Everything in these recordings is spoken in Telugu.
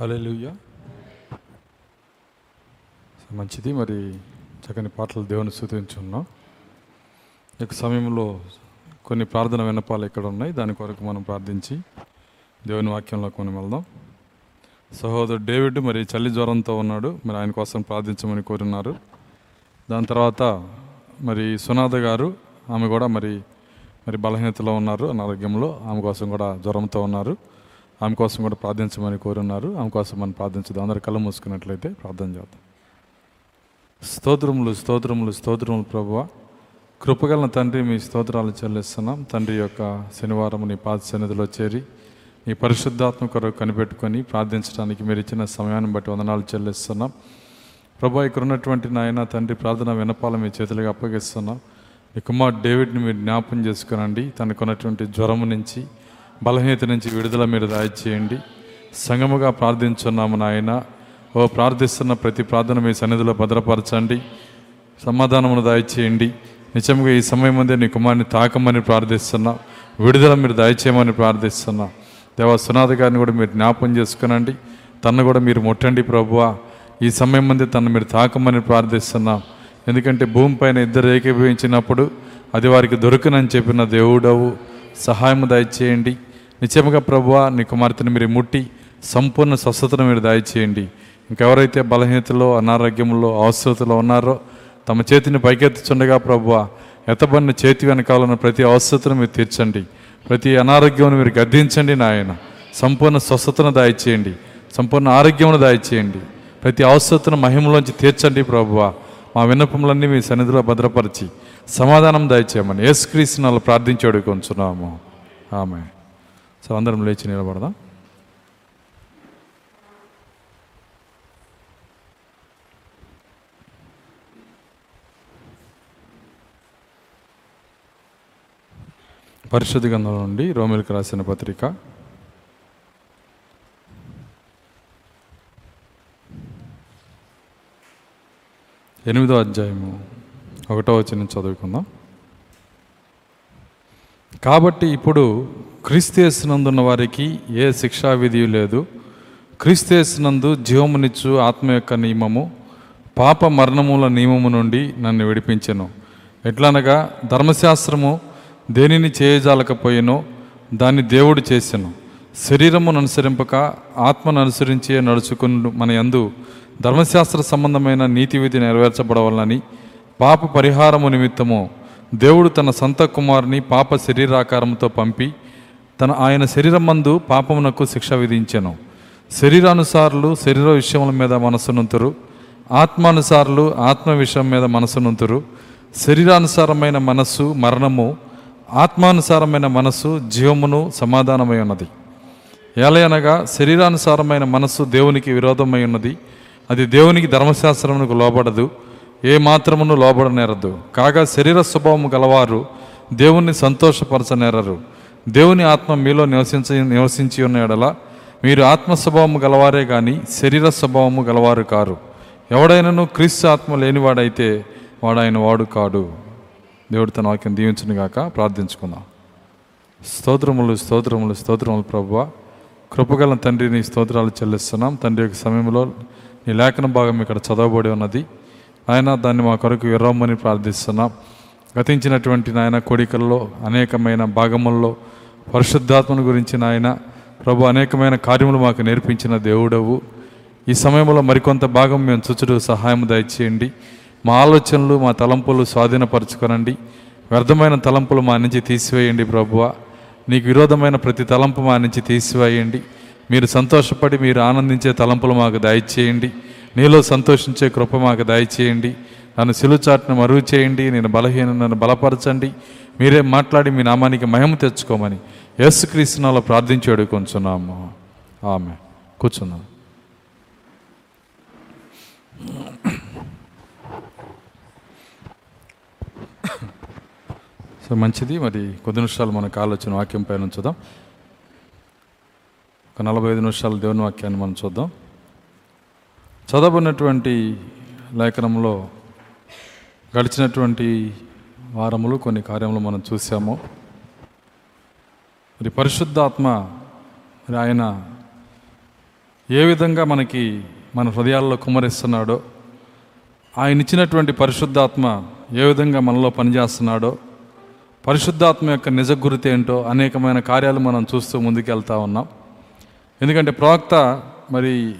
హలో మంచిది. మరి చక్కని పాటలు దేవుని స్థుతించున్నాం. ఈ యొక్క సమయంలో కొన్ని ప్రార్థన విన్నపాలు ఇక్కడ ఉన్నాయి. దాని కొరకు మనం ప్రార్థించి దేవుని వాక్యంలోకి మనం వెళ్దాం సహోదరు డేవిడ్ మరి చలి జ్వరంతో ఉన్నాడు. మరి ఆయన కోసం ప్రార్థించమని కోరున్నారు దాని తర్వాత మరి సునాద గారు ఆమె కూడా మరి మరి బలహీనతలో ఉన్నారు అనారోగ్యంలో. ఆమె కోసం కూడా జ్వరంతో ఉన్నారు. ఆమె కోసం కూడా ప్రార్థించమని కోరున్నారు. ఆమె కోసం మనం ప్రార్థించదు. అందరు కళ్ళు మూసుకున్నట్లయితే ప్రార్థన చేద్దాం. స్తోత్రములు స్తోత్రములు స్తోత్రములు ప్రభువ. కృపగలన తండ్రి మీ స్తోత్రాలు చెల్లిస్తున్నాం. తండ్రి యొక్క శనివారం నీ పాద సన్నిధిలో చేరి నీ పరిశుద్ధాత్మ కొరకు కనిపెట్టుకొని ప్రార్థించడానికి మీరు ఇచ్చిన సమయాన్ని బట్టి వందనాలు చెల్లిస్తున్నాం. ప్రభా ఇక్కడ ఉన్నటువంటి నాయన తండ్రి ప్రార్థన వినపాల మీ చేతులుగా అప్పగిస్తున్నాం. మీ కుమార్ డేవిడ్ని మీరు జ్ఞాపం చేసుకునండి. తనకున్నటువంటి జ్వరం నుంచి బలహీనత నుంచి విడుదల మీరు దయచేయండి. సంగముగా ప్రార్థించున్నాము నాయన. ఓ ప్రార్థిస్తున్న ప్రతి ప్రార్థన మీ సన్నిధిలో భద్రపరచండి. సమాధానమును దయచేయండి. నిజంగా ఈ సమయం ముందే నీ కుమారుని తాకమని ప్రార్థిస్తున్నా. విడుదల మీరు దయచేయమని ప్రార్థిస్తున్నా. దేవా సునాథ గారిని కూడా మీరు జ్ఞాపం చేసుకునండి. తను కూడా మీరు ముట్టండి ప్రభువా. ఈ సమయం ముందే తను మీరు తాకమని ప్రార్థిస్తున్నాం. ఎందుకంటే భూమిపైన ఇద్దరు ఏకీభవించినప్పుడు అది వారికి దొరకనని చెప్పిన దేవుడవు. సహాయం దయచేయండి. నిత్యముగా ప్రభు నీ కుమార్తెను మీరు ముట్టి సంపూర్ణ స్వస్థతను మీరు దయచేయండి. ఇంకెవరైతే బలహీనతలో అనారోగ్యంలో అవసరతలో ఉన్నారో తమ చేతిని పైకెత్తుచుండగా ప్రభు ఎతబడిన చేతి వెనకాలన్న ప్రతి అవసరతను మీరు తీర్చండి. ప్రతి అనారోగ్యమును మీరు గద్దించండి నాయన. సంపూర్ణ స్వస్థతను దయచేయండి. సంపూర్ణ ఆరోగ్యమును దయచేయండి. ప్రతి అవసరతను మహిమలోంచి తీర్చండి ప్రభువ. మా విన్నపములన్నీ మీ సన్నిధిలో భద్రపరిచి సమాధానం దయచేయమని యేసుక్రీస్తునాలు ప్రార్థించి అడుగుకొంచున్నాము. ఆమె సో అందరం లేచి నిలబడదాం. పరిశుద్ధ గంధం నుండి రోమిల్కి రాసిన పత్రిక. ఎనిమిదో అధ్యాయము ఒకటో వచ్చిన చదువుకుందాం. కాబట్టి ఇప్పుడు క్రీస్తేసినందున్న వారికి ఏ శిక్షా విధి లేదు క్రీస్తేసినందు జీవమునిచ్చు ఆత్మ యొక్క నియమము పాప మరణముల నియమము నుండి నన్ను విడిపించెను. ఎట్లనగా ధర్మశాస్త్రము దేనిని చేయజాలకపోయినో దాన్ని దేవుడు చేసెను. శరీరమును అనుసరింపక ఆత్మను అనుసరించే నడుచుకుని మన యందు ధర్మశాస్త్ర సంబంధమైన నీతి విధి నెరవేర్చబడవాలని పాప పరిహారము నిమిత్తము దేవుడు తన సొంత కుమారుని పాప శరీరాకారంతో పంపి తన ఆయన శరీరం మందు పాపమునకు శిక్ష విధించెను. శరీరానుసారులు శరీర విషయముల మీద మనసునుంతురు ఆత్మానుసారులు ఆత్మ విషయం మీద మనసునుంతురు శరీరానుసారమైన మనస్సు మరణము ఆత్మానుసారమైన మనస్సు జీవమును సమాధానమై ఉన్నది. ఏలయనగా శరీరానుసారమైన మనస్సు దేవునికి విరోధమై ఉన్నది. అది దేవునికి ధర్మశాస్త్రమునకు లోబడదు. ఏ మాత్రమును లోబడనేరదు. కాగా శరీర స్వభావము గలవారు దేవుణ్ణి సంతోషపరచనేరరు. దేవుని ఆత్మ మీలో నివసించ నివసించి ఉన్న ఎడల మీరు ఆత్మ స్వభావము గలవారే కానీ శరీర స్వభావము గలవారు కారు. ఎవడైనను క్రీస్తు ఆత్మ లేనివాడైతే వాడు ఆయన వాడు కాడు. దేవుడు తన వాక్యం దీవించును గాక ప్రార్థించుకుందాం. స్తోత్రములు స్తోత్రములు స్తోత్రములు ప్రభువ. కృపగల తండ్రి నీ స్తోత్రాలు చెల్లిస్తున్నాం. తండ్రి యొక్క సమయంలో నీ లేఖన భాగం ఇక్కడ చదవబడి ఉన్నది. ఆయన దాన్ని మా కొరకు విరవమని ప్రార్థిస్తున్నాం. గతించినటువంటి నాయన కోడికల్లో అనేకమైన భాగముల్లో పరిశుద్ధాత్మను గురించి నాయన ప్రభు అనేకమైన కార్యములు మాకు నేర్పించిన దేవుడవు. ఈ సమయంలో మరికొంత భాగం మేము చుచుడు సహాయం దయచేయండి. మా ఆలోచనలు మా తలంపులు స్వాధీనపరచుకొనండి. వ్యర్థమైన తలంపులు మా నుంచి తీసివేయండి ప్రభువ. నీకు విరోధమైన ప్రతి తలంపు మా నుంచి తీసివేయండి. మీరు సంతోషపడి మీరు ఆనందించే తలంపులు మాకు దయచేయండి. నీలో సంతోషించే కృప మాకు దయచేయండి. నన్ను సిలుచాట్ను మరుగు చేయండి నేను బలహీన నన్ను బలపరచండి. మీరే మాట్లాడి మీ నామానికి మహిమ తెచ్చుకోమని యేసుక్రీస్తునాలో ప్రార్థించాడు కొంచున్నాము ఆమె కూర్చున్నాం. సో మంచిది. మరి కొద్ది నిమిషాలు మనకు ఆలోచన వాక్యం పైన చూద్దాం ఒక నలభై ఐదు నిమిషాలు దేవుని వాక్యాన్ని మనం చూద్దాం. చదవబడినటువంటి లేఖనంలో గడిచినటువంటి వారములు కొన్ని కార్యములు మనం చూసాము. మరి పరిశుద్ధాత్మ మరి ఆయన ఏ విధంగా మనకి మన హృదయాల్లో కుమ్మరిస్తున్నాడో ఆయన ఇచ్చినటువంటి పరిశుద్ధాత్మ ఏ విధంగా మనలో పనిచేస్తున్నాడో పరిశుద్ధాత్మ యొక్క నిజ గురిత ఏంటో అనేకమైన కార్యాలు మనం చూస్తూ ముందుకెళ్తా ఉన్నాం. ఎందుకంటే ప్రవక్త మరి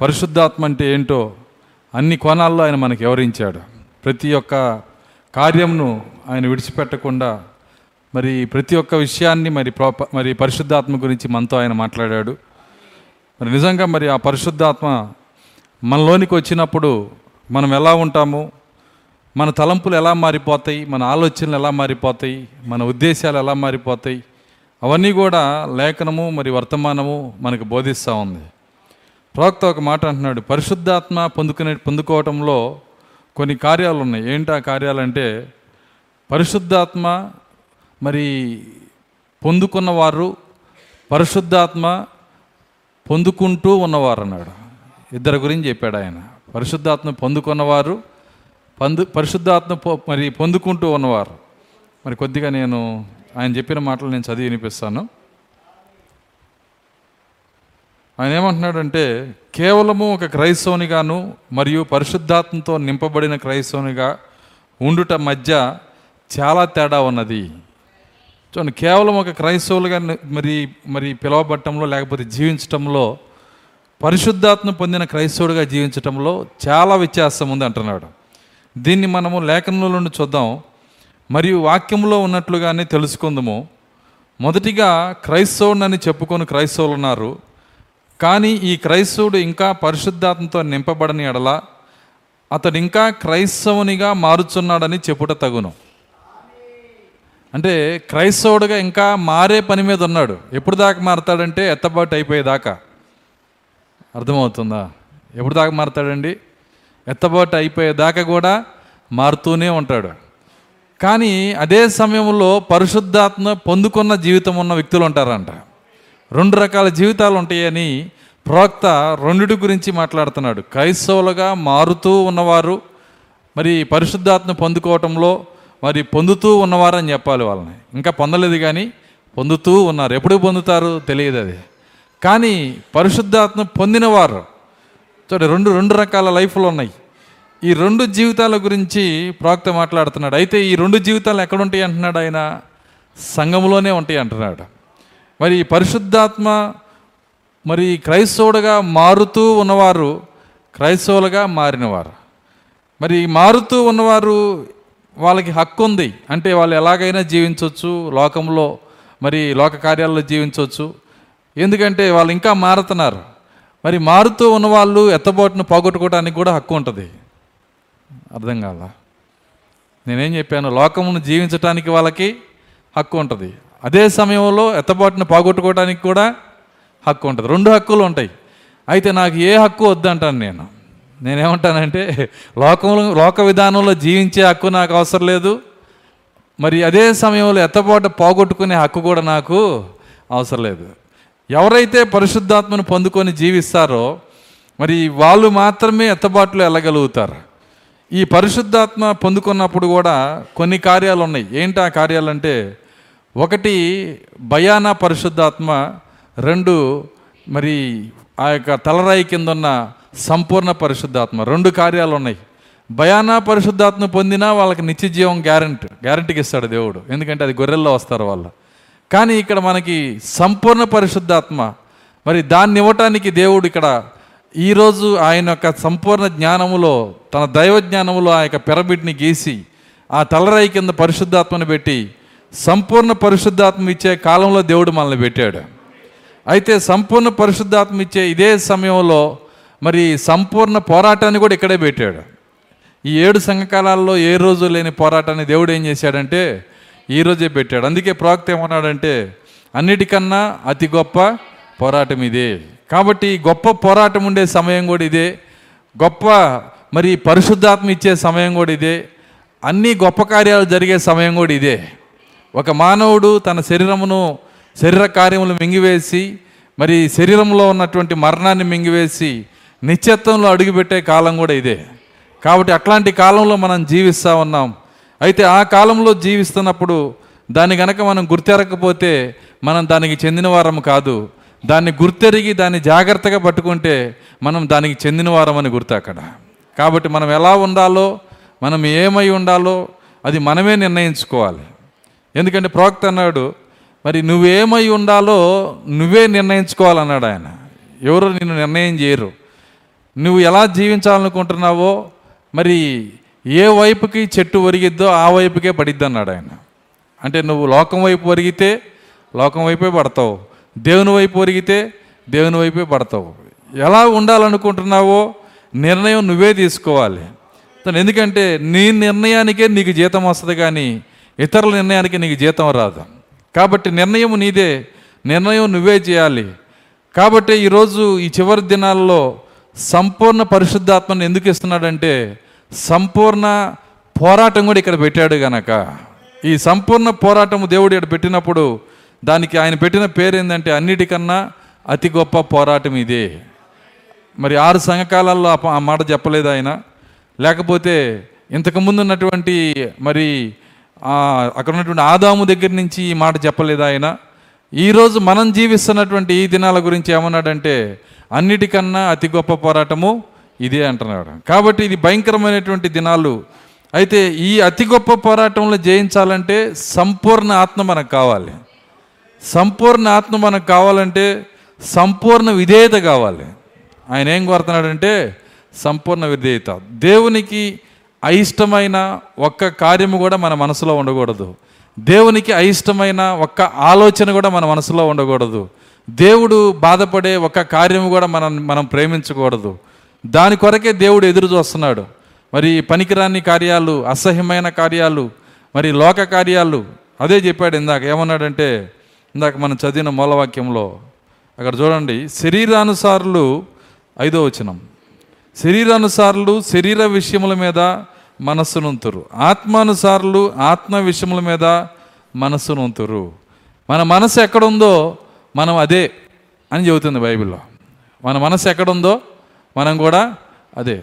పరిశుద్ధాత్మ అంటే ఏంటో అన్ని కోణాల్లో ఆయన మనకి వివరించాడు. ప్రతి ఒక్క కార్యంను ఆయన విడిచిపెట్టకుండా మరి ప్రతి ఒక్క విషయాన్ని మరి ప్రోప మరి పరిశుద్ధాత్మ గురించి మనతో ఆయన మాట్లాడాడు. మరి నిజంగా మరి ఆ పరిశుద్ధాత్మ మనలోనికి వచ్చినప్పుడు మనం ఎలా ఉంటాము? మన తలంపులు ఎలా మారిపోతాయి? మన ఆలోచనలు ఎలా మారిపోతాయి? మన ఉద్దేశాలు ఎలా మారిపోతాయి? అవన్నీ కూడా లేఖనము మరి వర్తమానము మనకు బోధిస్తూ ఉంది. ప్రవక్త ఒక మాట అంటున్నాడు పరిశుద్ధాత్మ పొందుకునే పొందుకోవటంలో కొన్ని కార్యాలు ఉన్నాయి. ఏంటి ఆ కార్యాలంటే పరిశుద్ధాత్మ మరి పొందుకున్నవారు పరిశుద్ధాత్మ పొందుకుంటూ ఉన్నవారు అన్నాడు. ఇద్దరి గురించి చెప్పాడు ఆయన. పరిశుద్ధాత్మ పొందుకున్నవారు పందు పరిశుద్ధాత్మ మరి పొందుకుంటూ ఉన్నవారు. మరి కొద్దిగా నేను ఆయన చెప్పిన మాటలు నేను చదివి వినిపిస్తాను. ఆయన ఏమంటున్నాడంటే కేవలము ఒక క్రైస్తవునిగాను మరియు పరిశుద్ధాత్మతో నింపబడిన క్రైస్తవునిగా ఉండుట మధ్య చాలా తేడా ఉన్నది. చూడండి కేవలం ఒక క్రైస్తవులుగా మరి మరి పిలవబట్టంలో లేకపోతే జీవించటంలో పరిశుద్ధాత్మ పొందిన క్రైస్తవుడిగా జీవించటంలో చాలా వ్యత్యాసం ఉంది అంటున్నాడు. దీన్ని మనము లేఖనంలో నుండి చూద్దాం. మరియు వాక్యంలో ఉన్నట్లుగానే తెలుసుకుందాము. మొదటిగా క్రైస్తవుడని చెప్పుకొని క్రైస్తవులు ఉన్నారు. కానీ ఈ క్రైస్తవుడు ఇంకా పరిశుద్ధాత్మతో నింపబడని ఎడల అతడు ఇంకా క్రైస్తవునిగా మారుచున్నాడని చెప్పుట తగును. అంటే క్రైస్తవుడిగా ఇంకా మారే పని మీద ఉన్నాడు. ఎప్పుడు దాకా మారతాడంటే ఎత్తబాటు అయిపోయేదాకా. అర్థమవుతుందా? ఎప్పుడు దాకా మారతాడండి? ఎత్తబాటు అయిపోయేదాకా కూడా మారుతూనే ఉంటాడు. కానీ అదే సమయంలో పరిశుద్ధాత్మ పొందుకున్న జీవితం ఉన్న వ్యక్తులు ఉంటారంట. రెండు రకాల జీవితాలు ఉంటాయని ప్రవక్త రెండిటి గురించి మాట్లాడుతున్నాడు. క్రైస్తవులుగా మారుతూ ఉన్నవారు మరి పరిశుద్ధాత్మ పొందుకోవటంలో మరి పొందుతూ ఉన్నవారు అని చెప్పాలి వాళ్ళని. ఇంకా పొందలేదు కానీ పొందుతూ ఉన్నారు. ఎప్పుడు పొందుతారు తెలియదు అది. కానీ పరిశుద్ధాత్మ పొందినవారు చూడండి రెండు రెండు రకాల లైఫ్లు ఉన్నాయి. ఈ రెండు జీవితాల గురించి ప్రవక్త మాట్లాడుతున్నాడు. అయితే ఈ రెండు జీవితాలు ఎక్కడ ఉంటాయి అంటున్నాడు ఆయన? సంఘంలోనే ఉంటాయి అంటున్నాడు. మరి ఈ పరిశుద్ధాత్మ మరి క్రైస్తవుడుగా మారుతూ ఉన్నవారు క్రైస్తవులుగా మారినవారు. మరి మారుతూ ఉన్నవారు వాళ్ళకి హక్కు ఉంది. అంటే వాళ్ళు ఎలాగైనా జీవించవచ్చు లోకంలో మరి లోక కార్యాల్లో జీవించవచ్చు ఎందుకంటే వాళ్ళు ఇంకా మారుతున్నారు. మరి మారుతూ ఉన్న వాళ్ళు ఎత్తబోటును పోగొట్టుకోవడానికి కూడా హక్కు ఉంటుంది. అర్థం కాల? నేనేం చెప్పాను? లోకమును జీవించటానికి వాళ్ళకి హక్కు ఉంటుంది. అదే సమయంలో ఎత్తబాటును పోగొట్టుకోవడానికి కూడా హక్కు ఉంటుంది. రెండు హక్కులు ఉంటాయి. అయితే నాకు ఏ హక్కు వద్దంటాను నేను. నేనేమంటానంటే లోకంలో లోక విధానంలో జీవించే హక్కు నాకు అవసరం లేదు. మరి అదే సమయంలో ఎత్తబాటు పోగొట్టుకునే హక్కు కూడా నాకు అవసరం లేదు. ఎవరైతే పరిశుద్ధాత్మను పొందుకొని జీవిస్తారో మరి వాళ్ళు మాత్రమే ఎత్తబాటులో వెళ్ళగలుగుతారు. ఈ పరిశుద్ధాత్మ పొందుకున్నప్పుడు కూడా కొన్ని కార్యాలు ఉన్నాయి. ఏంటి ఆ కార్యాలంటే ఒకటి భయాన పరిశుద్ధాత్మ రెండు మరి ఆ యొక్క తలరాయి కింద ఉన్న సంపూర్ణ పరిశుద్ధాత్మ రెండు కార్యాలు ఉన్నాయి భయాన పరిశుద్ధాత్మ పొందినా వాళ్ళకి నిత్యజీవం గ్యారంటీ గ్యారంటీకి ఇస్తాడు దేవుడు. ఎందుకంటే అది గొర్రెల్లో వస్తారు వాళ్ళు. కానీ ఇక్కడ మనకి సంపూర్ణ పరిశుద్ధాత్మ మరి దాన్ని ఇవ్వటానికి దేవుడు ఇక్కడ ఈరోజు ఆయన యొక్క సంపూర్ణ జ్ఞానములో తన దైవ జ్ఞానములో ఆ యొక్క పిరమిడ్ని గీసి ఆ తలరాయి కింద పరిశుద్ధాత్మను పెట్టి సంపూర్ణ పరిశుద్ధాత్మ ఇచ్చే కాలంలో దేవుడు మనల్ని పెట్టాడు. అయితే సంపూర్ణ పరిశుద్ధాత్మ ఇచ్చే ఇదే సమయంలో మరి సంపూర్ణ పోరాటాన్ని కూడా ఇక్కడే పెట్టాడు. ఈ ఏడు సంఘకాలాల్లో ఏ రోజు లేని పోరాటాన్ని దేవుడు ఏం చేశాడంటే ఈ రోజే పెట్టాడు. అందుకే ప్రవక్త ఏమన్నాడంటే అన్నిటికన్నా అతి గొప్ప పోరాటం ఇదే. కాబట్టి గొప్ప పోరాటం ఉండే సమయం కూడా ఇదే. గొప్ప మరి పరిశుద్ధాత్మ ఇచ్చే సమయం కూడా ఇదే. అన్ని గొప్ప కార్యాలు జరిగే సమయం కూడా ఇదే. ఒక మానవుడు తన శరీరమును శరీర కార్యములు మింగివేసి మరి శరీరంలో ఉన్నటువంటి మరణాన్ని మింగివేసి నిత్యత్వంలో అడుగుపెట్టే కాలం కూడా ఇదే. కాబట్టి అట్లాంటి కాలంలో మనం జీవిస్తూ ఉన్నాం. అయితే ఆ కాలంలో జీవిస్తున్నప్పుడు దాన్ని గనక మనం గుర్తెరకపోతే మనం దానికి చెందినవారం కాదు. దాన్ని గుర్తెరిగి దాన్ని జాగ్రత్తగా పట్టుకుంటే మనం దానికి చెందిన వారమని గుర్తు అక్కడ. కాబట్టి మనం ఎలా ఉండాలో మనం ఏమై ఉండాలో అది మనమే నిర్ణయించుకోవాలి. ఎందుకంటే ప్రవక్త అన్నాడు మరి నువ్వేమై ఉండాలో నువ్వే నిర్ణయించుకోవాలన్నాడు ఆయన. ఎవరు నిన్ను నిర్ణయం చేయరు. నువ్వు ఎలా జీవించాలనుకుంటున్నావో మరి ఏ వైపుకి చెట్టు ఒరిగిద్దో ఆ వైపుకే పడిద్ది అన్నాడు ఆయన. అంటే నువ్వు లోకం వైపు ఒరిగితే లోకం వైపే పడతావు. దేవుని వైపు ఒరిగితే దేవుని వైపే పడతావు. ఎలా ఉండాలనుకుంటున్నావో నిర్ణయం నువ్వే తీసుకోవాలి. ఎందుకంటే నీ నిర్ణయానికే నీకు జీతం వస్తుంది కానీ ఇతరుల నిర్ణయానికి నీకు జీతం రాదు. కాబట్టి నిర్ణయం నీదే. నిర్ణయం నువ్వే చేయాలి. కాబట్టి ఈరోజు ఈ చివరి దినాల్లో సంపూర్ణ పరిశుద్ధాత్మను ఎందుకు ఇస్తున్నాడంటే సంపూర్ణ పోరాటం కూడా ఇక్కడ పెట్టాడు గనక. ఈ సంపూర్ణ పోరాటం దేవుడు ఇక్కడ పెట్టినప్పుడు దానికి ఆయన పెట్టిన పేరు ఏంటంటే అన్నిటికన్నా అతి గొప్ప పోరాటం ఇదే. మరి ఆరు సంఘకాలాల్లో ఆ మాట చెప్పలేదు ఆయన. లేకపోతే ఇంతకుముందు ఉన్నటువంటి మరి అక్కడ ఉన్నటువంటి ఆదాము దగ్గర నుంచి ఈ మాట చెప్పలేదు ఆయన? ఈరోజు మనం జీవిస్తున్నటువంటి ఈ దినాల గురించి ఏమన్నాడంటే అన్నిటికన్నా అతి గొప్ప పోరాటము ఇదే అంటున్నాడు. కాబట్టి ఇది భయంకరమైనటువంటి దినాలు. అయితే ఈ అతి గొప్ప పోరాటంలో జయించాలంటే సంపూర్ణ ఆత్మ మనకు కావాలి. సంపూర్ణ ఆత్మ మనకు కావాలంటే సంపూర్ణ విధేయత కావాలి. ఆయన ఏం కోరుతున్నాడంటే సంపూర్ణ విధేయత. దేవునికి అయిష్టమైన ఒక్క కార్యము కూడా మన మనసులో ఉండకూడదు. దేవునికి అయిష్టమైన ఒక్క ఆలోచన కూడా మన మనసులో ఉండకూడదు. దేవుడు బాధపడే ఒక్క కార్యము కూడా మనం మనం ప్రేమించకూడదు. దాని కొరకే దేవుడు ఎదురు చూస్తున్నాడు. మరి పనికిరాని కార్యాలు అసహ్యమైన కార్యాలు మరి లోక కార్యాలు అదే చెప్పాడు ఇందాక. ఏమన్నాడంటే ఇందాక మనం చదివిన మూలవాక్యంలో అక్కడ చూడండి శరీరానుసారులు ఐదో వచనం శరీరానుసారులు శరీర విషయముల మీద మనస్సునుంతురు. ఆత్మానుసారులు ఆత్మ విషయముల మీద మనస్సునుంతురు. మన మనసు ఎక్కడుందో మనం అదే అని చెబుతుంది బైబిల్లో. మన మనసు ఎక్కడుందో మనం కూడా అదే.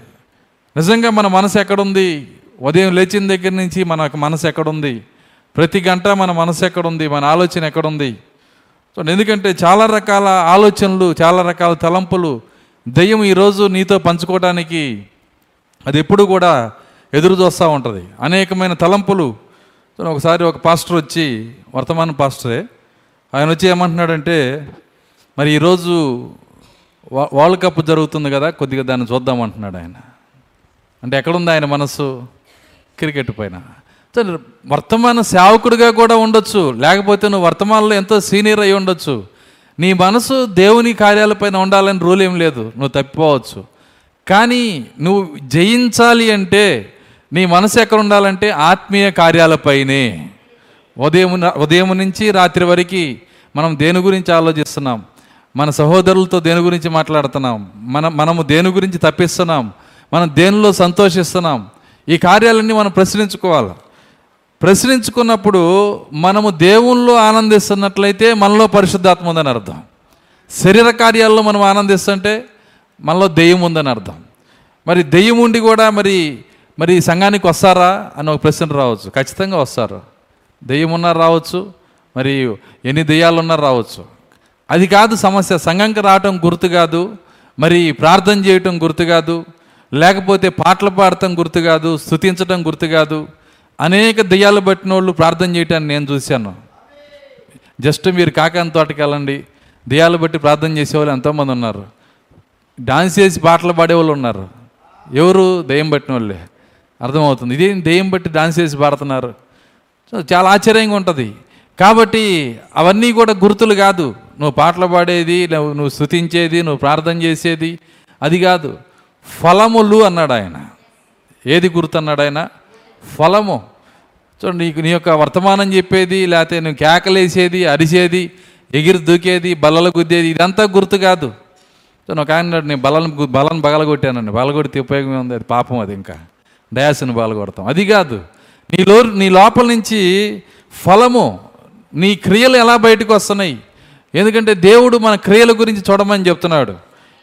నిజంగా మన మనసు ఎక్కడుంది? ఉదయం లేచిన దగ్గర నుంచి మన మనసు ఎక్కడుంది? ప్రతి గంట మన మనసు ఎక్కడుంది? మన ఆలోచన ఎక్కడుంది? సో ఎందుకంటే చాలా రకాల ఆలోచనలు చాలా రకాల తలంపులు దయ్యం ఈరోజు నీతో పంచుకోవడానికి అది ఎప్పుడు కూడా ఎదురు చూస్తూ ఉంటుంది. అనేకమైన తలంపులు. ఒకసారి ఒక పాస్టర్ వచ్చి వర్తమాన పాస్టరే ఆయన వచ్చి ఏమంటున్నాడంటే మరి ఈరోజు వరల్డ్ కప్ జరుగుతుంది కదా కొద్దిగా దాన్ని చూద్దాం అంటున్నాడు ఆయన. అంటే ఎక్కడుంది ఆయన మనస్సు? క్రికెట్ పైన. వర్తమాన సేవకుడిగా కూడా ఉండొచ్చు. లేకపోతే నువ్వు వర్తమానంలో ఎంతో సీనియర్ అయి ఉండొచ్చు. నీ మనసు దేవుని కార్యాలపైన ఉండాలని రూల్ ఏం లేదు. నువ్వు తప్పిపోవచ్చు. కానీ నువ్వు జయించాలి అంటే నీ మనసు ఎక్కడ ఉండాలంటే ఆత్మీయ కార్యాలపైనే. ఉదయం ఉదయం నుంచి రాత్రి వరకు మనం దేని గురించి ఆలోచిస్తున్నాం? మన సహోదరులతో దేని గురించి మాట్లాడుతున్నాం? మన మనము దేని గురించి తప్పిస్తున్నాం? మనం దేనిలో సంతోషిస్తున్నాం? ఈ కార్యాలన్నీ మనం ప్రశ్నించుకోవాలి. ప్రశ్నించుకున్నప్పుడు మనము దేవుల్లో ఆనందిస్తున్నట్లయితే మనలో పరిశుద్ధాత్మ ఉందని అర్థం. శరీర కార్యాల్లో మనం ఆనందిస్తుంటే మనలో దెయ్యం ఉందని అర్థం. మరి దెయ్యం ఉండి కూడా మరి మరి ఈ సంఘానికి వస్తారా అని ఒక ప్రశ్న రావచ్చు. ఖచ్చితంగా వస్తారు. దెయ్యం ఉన్నారు రావచ్చు మరి ఎన్ని దెయ్యాలు ఉన్నారు రావచ్చు. అది కాదు సమస్య. సంఘంకి రావటం గుర్తు కాదు మరి ప్రార్థన చేయటం గుర్తు కాదు లేకపోతే పాటలు పాడటం గుర్తు కాదు స్థుతించడం గుర్తు కాదు. అనేక దెయ్యాలు పట్టిన వాళ్ళు ప్రార్థన చేయటాన్ని నేను చూశాను. జస్ట్ మీరు కాకాని తోటకి వెళ్ళండి. దెయ్యాలు బట్టి ప్రార్థన చేసేవాళ్ళు ఎంతోమంది ఉన్నారు. డాన్స్ చేసి పాటలు పాడేవాళ్ళు ఉన్నారు. ఎవరు దెయ్యం పట్టిన వాళ్ళే అర్థమవుతుంది. ఇదేం దెయ్యం బట్టి డాన్స్ చేసి పాడుతున్నారు. సో చాలా ఆశ్చర్యంగా ఉంటుంది. కాబట్టి అవన్నీ కూడా గుర్తులు కాదు. నువ్వు పాటలు పాడేది నువ్వు నువ్వు స్థుతించేది నువ్వు ప్రార్థన చేసేది అది కాదు. ఫలములు అన్నాడు ఆయన. ఏది గుర్తు అన్నాడు ఆయన? ఫలము. చూడండి నీకు నీ యొక్క వర్తమానం చెప్పేది లేకపోతే నువ్వు కేకలేసేది అరిసేది ఎగిరి దూకేది బల్లలు గుద్దేది ఇదంతా గుర్తు కాదు. సో నాకు ఆయన నేను బలను బలను బగలగొట్టానండి బలగొడితే ఉపయోగం ఉంది అది పాపం అది ఇంకా. డయాస్ని కొడతాం. అది కాదు. నీలో నీ లోపల నుంచి ఫలము నీ క్రియలు ఎలా బయటకు వస్తున్నాయి? ఎందుకంటే దేవుడు మన క్రియల గురించి చూడమని చెప్తున్నాడు.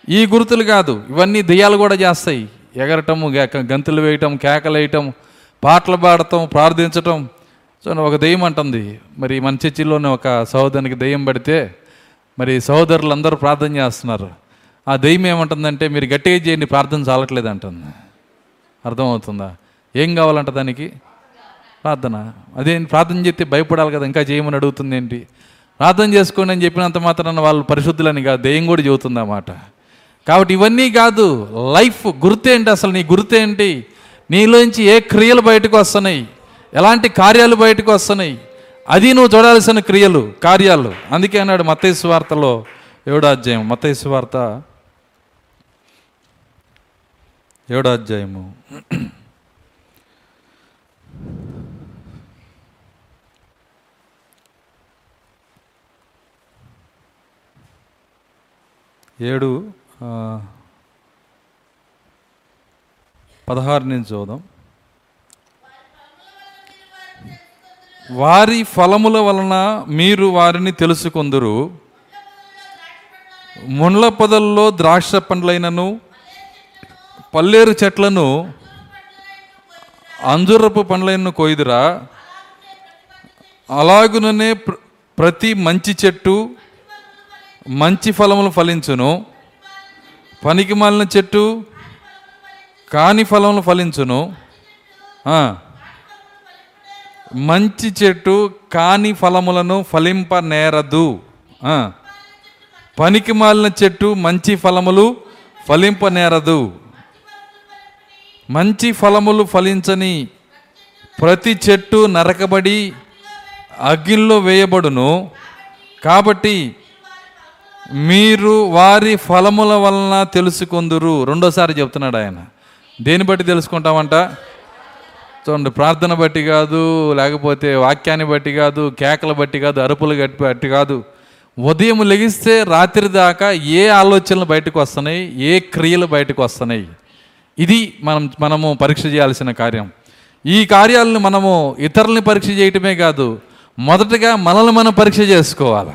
ఈ గుర్తులు కాదు. ఇవన్నీ దెయ్యాలు కూడా చేస్తాయి. ఎగరటము గంతులు వేయటం కేకలు వేయటం పాటలు పాడటం ప్రార్థించటం. సో ఒక దెయ్యం అంటుంది. మరి మన చర్చిలోనే ఒక సహోదరునికి దెయ్యం పడితే మరి సహోదరులందరూ ప్రార్థన చేస్తున్నారు. ఆ దెయ్యం ఏమంటుందంటే మీరు గట్టిగా చేయండి ప్రార్థన చాలట్లేదు అంటుంది అర్థమవుతుందా? ఏం కావాలంట దానికి? ప్రార్థన. అదే ప్రార్థన చేస్తే భయపడాలి కదా ఇంకా చేయమని అడుగుతుంది ఏంటి? ప్రార్థన చేసుకోండి అని చెప్పినంత మాత్రాన వాళ్ళు పరిశుద్ధులని కాదు దెయ్యం కూడా చెబుతుంది అన్నమాట కాబట్టి ఇవన్నీ కాదు లైఫ్ గుర్తేంటి అసలు? నీ గుర్తేంటి నీలోంచి ఏ క్రియలు బయటకు వస్తున్నాయి? ఎలాంటి కార్యాలు బయటకు వస్తున్నాయి? అది నువ్వు చూడాల్సిన క్రియలు కార్యాలు. అందుకే అన్నాడు మత్తైసు వార్తలో ఏడో అధ్యాయం. మత్తైసు వార్త ఏడో అధ్యాయము. ఏడు పదహారు నుంచి చూద్దాం వారి ఫలముల వలన మీరు వారిని తెలుసుకొందరు. ముండ్ల పొదల్లో ద్రాక్ష పండ్లైనను పల్లేరు చెట్లను అంజురపు పండ్లైన కొయ్దురా. అలాగుననే ప్ర- ప్రతి మంచి చెట్టు మంచి ఫలములు ఫలించును. పనికి మాలిన చెట్టు కాని ఫలములు ఫలించును. మంచి చెట్టు కాని ఫలములను ఫలింప నేరదు పనికి మాలిన చెట్టు మంచి ఫలములు ఫలింప నేరదు మంచి ఫలములు ఫలించని ప్రతి చెట్టు నరకబడి అగ్గిల్లో వేయబడును. కాబట్టి మీరు వారి ఫలముల వలన తెలుసుకుందురు. రెండోసారి చెప్తున్నాడు ఆయన. దేని బట్టి తెలుసుకుంటామంట? చూడండి ప్రార్థన బట్టి కాదు లేకపోతే వాక్యాన్ని బట్టి కాదు కేకల బట్టి కాదు అరుపులు గట్టి బట్టి కాదు. ఉదయం లెగిస్తే రాత్రి దాకా ఏ ఆలోచనలు బయటకు వస్తున్నాయి? ఏ క్రియలు బయటకు వస్తున్నాయి? ఇది మనం మనము పరీక్ష చేయాల్సిన కార్యం. ఈ కార్యాలను మనము ఇతరులని పరీక్ష చేయటమే కాదు మొదటగా మనల్ని మనం పరీక్ష చేసుకోవాలి?